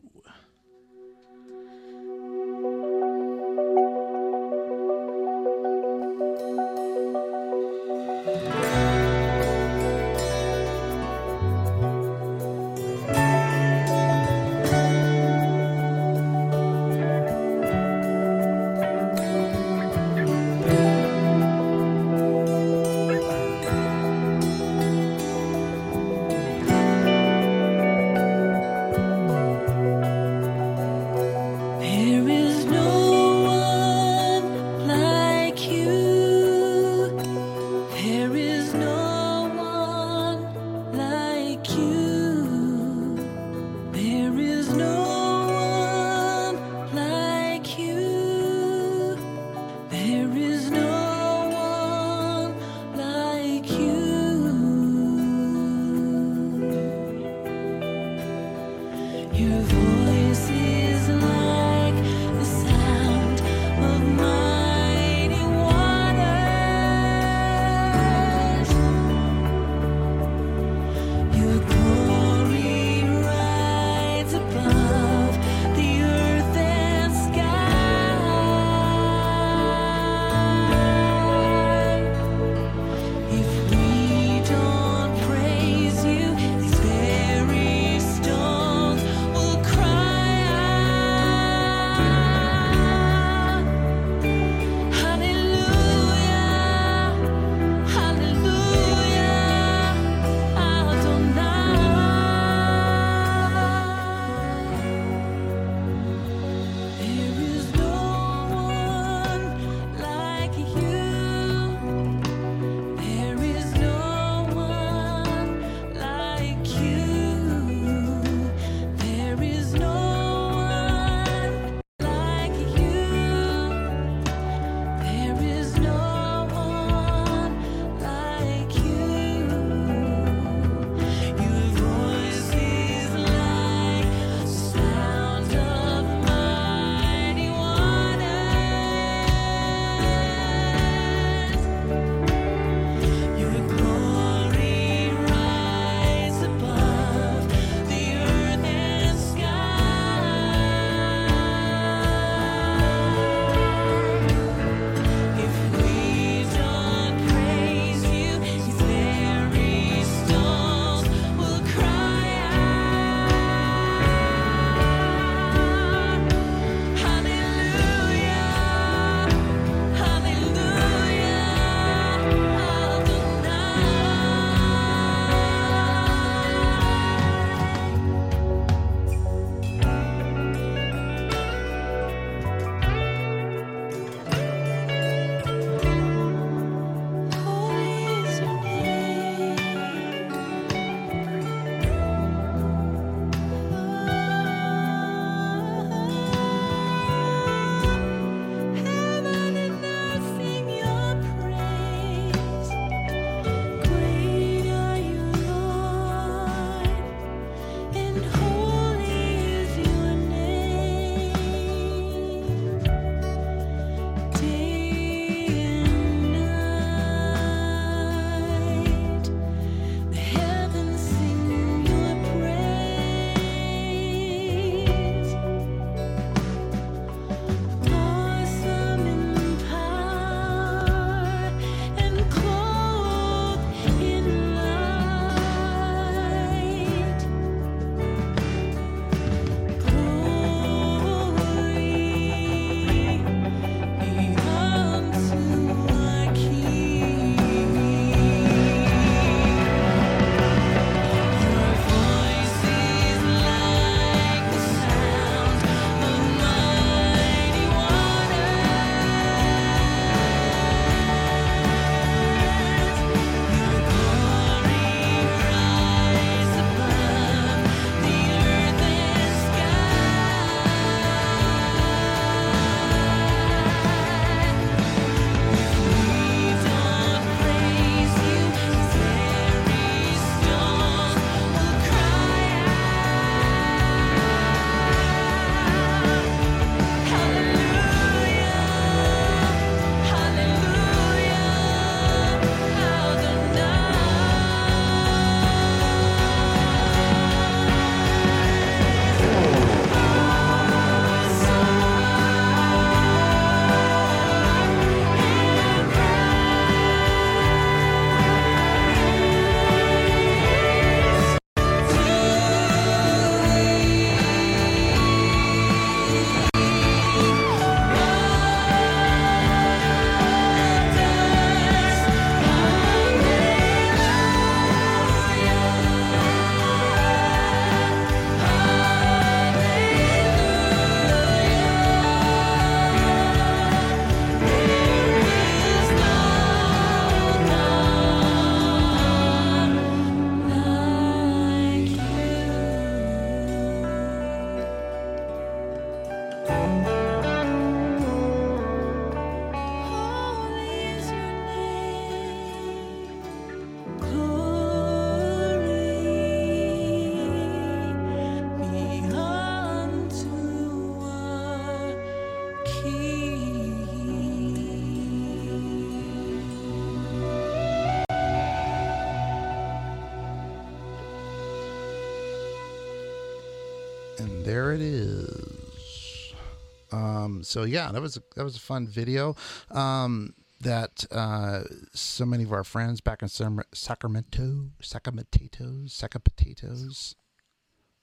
So yeah, that was a, that was a fun video. Um, that uh, so many of our friends back in Sacram- Sacramento, Sacramento, Sacapotatoes,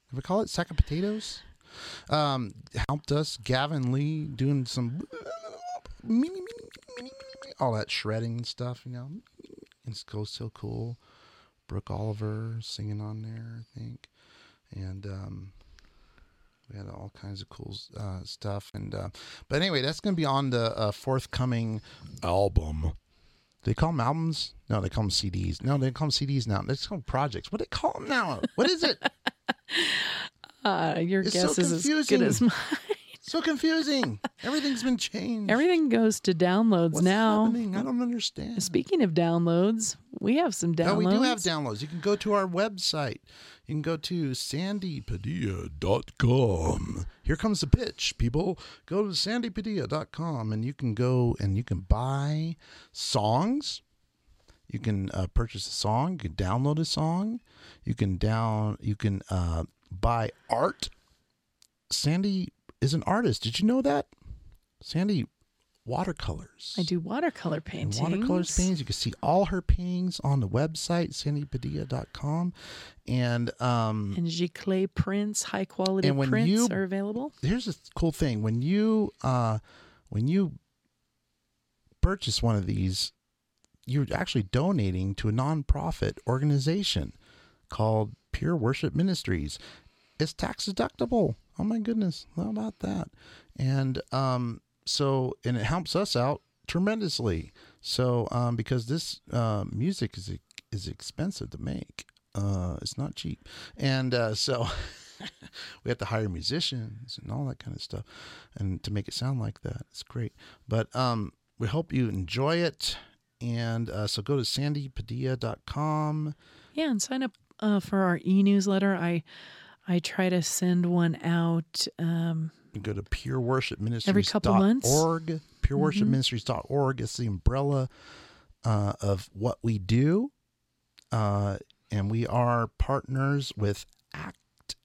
Did we call it Sacapotatoes? Um, helped us. Gavin Lee doing some all that shredding and stuff. You know, it's so so cool. Brooke Oliver singing on there, I think, and um, we had all kinds of cool uh, stuff. And uh, but anyway, that's going to be on the uh, forthcoming album. They call them albums? No, they call them CDs. No, they call them CDs now. They call them projects. What do they call them now? What is it? [LAUGHS] Uh, your It's so guess is as good as mine. So confusing. Everything's been changed. Everything goes to downloads What's now. happening? I don't understand. Speaking of downloads, we have some downloads. No, we do have downloads. You can go to our website. You can go to sandipadilla.com. Here comes the pitch, people. Go to sandipadilla.com and you can go and you can buy songs. You can uh, purchase a song. You can download a song. You can down. You can uh, buy art. Sandi is an artist. Did you know that? Sandi watercolors. I do watercolor And paintings. watercolors paintings. You can see all her paintings on the website, sandipadilla.com. And um, And giclée prints, high quality And when prints you- are available. here's a cool thing. When you uh, when you purchase one of these, you're actually donating to a nonprofit organization called Pure Worship Ministries. It's tax deductible. Oh my goodness. How about that? And um, so, and it helps us out tremendously. So, um, because this uh, music is is expensive to make, uh, it's not cheap, and uh, so [LAUGHS] we have to hire musicians and all that kind of stuff, and to make it sound like that, it's great. But um, we hope you enjoy it, and uh, so go to sandipadilla.com. Yeah, and sign up uh, for our e-newsletter. I I try to send one out. Um, go to pureworshipministries.org. Every couple months. Pureworshipministries.org. It's the umbrella uh, of what we do. Uh, and we are partners with ACT,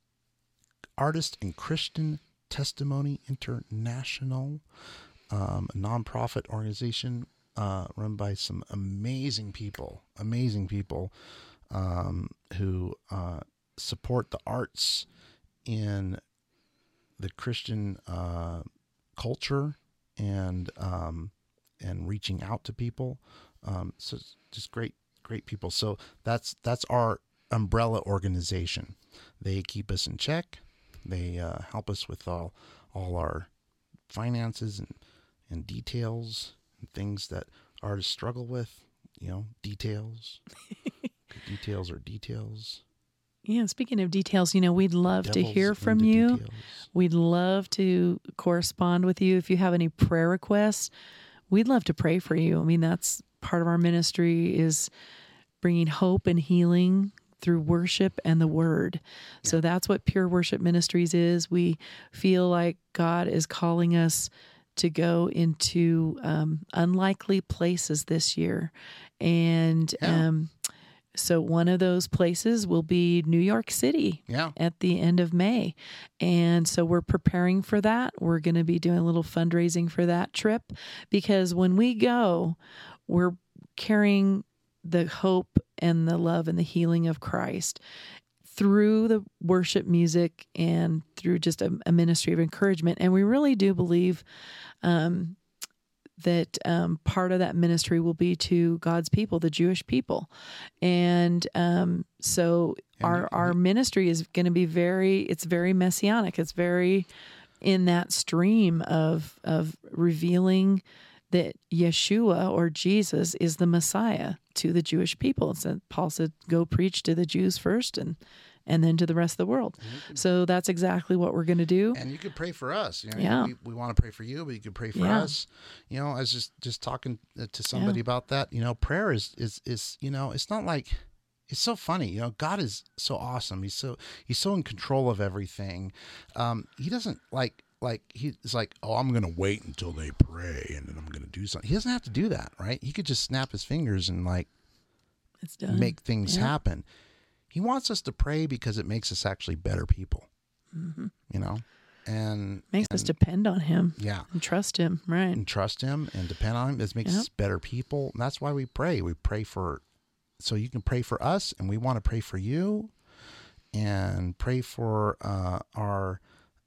Artists in Christian Testimony International, um, a nonprofit organization uh, run by some amazing people, amazing people um, who uh, support the arts in the Christian uh, culture and um, and reaching out to people. Um, so just great, great people. So that's that's our umbrella organization. They keep us in check. They uh, help us with all all our finances and and details and things that artists struggle with. You know, details. [LAUGHS] details are details. Yeah, speaking of details, you know, we'd love to hear from you. details. We'd love to correspond with you. If you have any prayer requests, we'd love to pray for you. I mean, that's part of our ministry is bringing hope and healing through worship and the word. So that's what Pure Worship Ministries is. We feel like God is calling us to go into um, unlikely places this year. And Yeah. um, so one of those places will be New York City Yeah. at the end of May. And so we're preparing for that. We're going to be doing a little fundraising for that trip because when we go, we're carrying the hope and the love and the healing of Christ through the worship music and through just a, a ministry of encouragement. And we really do believe um, that um, part of that ministry will be to God's people, the Jewish people. And um, so And our our ministry is going to be very it's very messianic. It's very in that stream of of revealing that Yeshua or Jesus is the Messiah to the Jewish people. And so Paul said, "Go preach to the Jews first, and and then to the rest of the world." So that's exactly what we're going to do. and you could pray for us. You know, Yeah. we, we want to pray for you, but you could pray for Yeah. us. You know, I was just just talking uh, to somebody about that. You know, prayer is is is you know, it's not like it's so funny. You know, God is so awesome. He's so he's so in control of everything. Um, he doesn't like like he's like, oh, I'm gonna wait until they pray and then I'm gonna do something. He doesn't have to do that, right? He could just snap his fingers and like It's done. make things Yeah. happen. He wants us to pray because it makes us actually better people. You know, and Makes us depend on Him yeah, and trust Him, right? and trust Him and depend on Him. This makes Yep. us better people. And that's why we pray. We pray for, so you can pray for us, and we want to pray for you, and pray for uh, our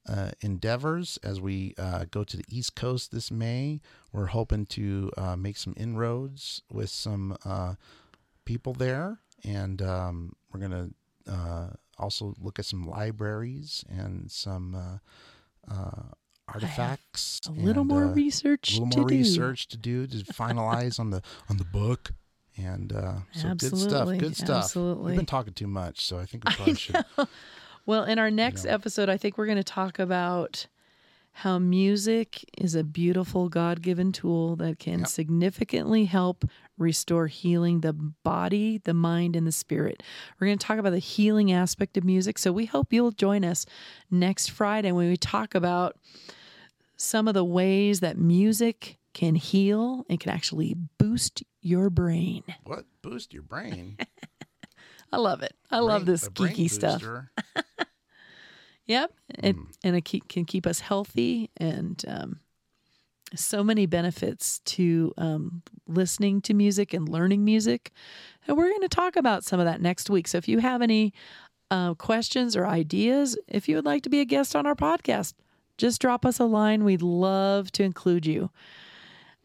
uh, endeavors as we uh, go to the East Coast this May. We're hoping to uh, make some inroads with some uh, people there, and um, we're gonna uh, also look at some libraries and some uh, uh, artifacts. A little and, more uh, research a little to more do. research to do to [LAUGHS] finalize on the on the book. And uh, so good stuff. Good stuff. absolutely. We've been talking too much, so I think we [LAUGHS] probably should. Well, in our next know. episode, I think we're going to talk about how music is a beautiful God given tool that can Yep. significantly help restore healing the body, the mind, and the spirit. We're going to talk about the healing aspect of music. So we hope you'll join us next Friday when we talk about some of the ways that music can heal and can actually boost your brain. What boost your brain? [LAUGHS] I love it. I love this geeky stuff. [LAUGHS] Yep, it, Mm. and it keep, can keep us healthy and um, so many benefits to um, listening to music and learning music. And we're going to talk about some of that next week. So if you have any uh, questions or ideas, if you would like to be a guest on our podcast, just drop us a line. We'd love to include you.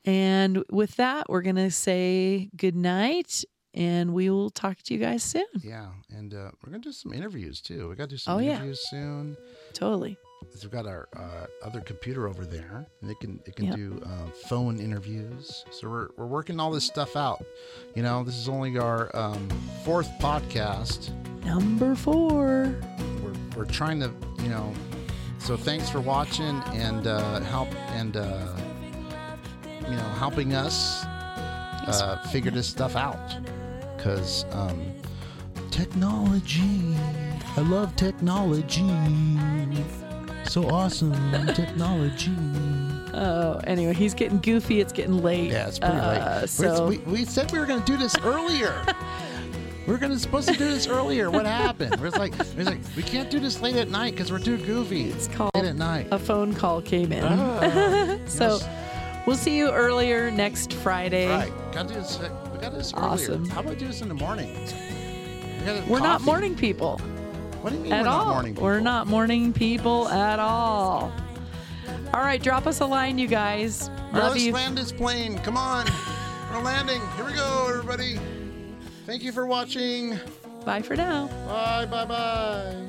And with that, we're going to say good night and we will talk to you guys soon. Yeah, and uh, we're gonna do some interviews too. We got to do some Oh, yeah. interviews soon. Totally. We've got our uh, other computer over there, and it can it can Yep. do uh, phone interviews. So we're we're working all this stuff out. You know, this is only our um, fourth podcast. Number four. We're we're trying to you know. So thanks for watching and uh, help and uh, you know helping us uh, figure this stuff out because um, technology. I love technology. So awesome technology. Oh, anyway, he's getting goofy. It's getting late. Yeah, it's pretty late. Uh, We're- so we, we said we were going to do this earlier. we going to supposed to do this earlier. What happened? We're like, we're like, we can't do this late at night because we're too goofy. it's called late at night. a phone call came in. Ah, [LAUGHS] so yes. we'll see you earlier next Friday. right, got to do this. Got this Awesome. earlier. How about do this in the morning? We We're not morning people What do you mean at we're all. not morning? We're not morning people at all. All right, drop us a line, you guys. Right, Love let's you. land this plane. Come on, we're landing. Here we go, everybody. Thank you for watching. Bye for now. Bye, bye, bye.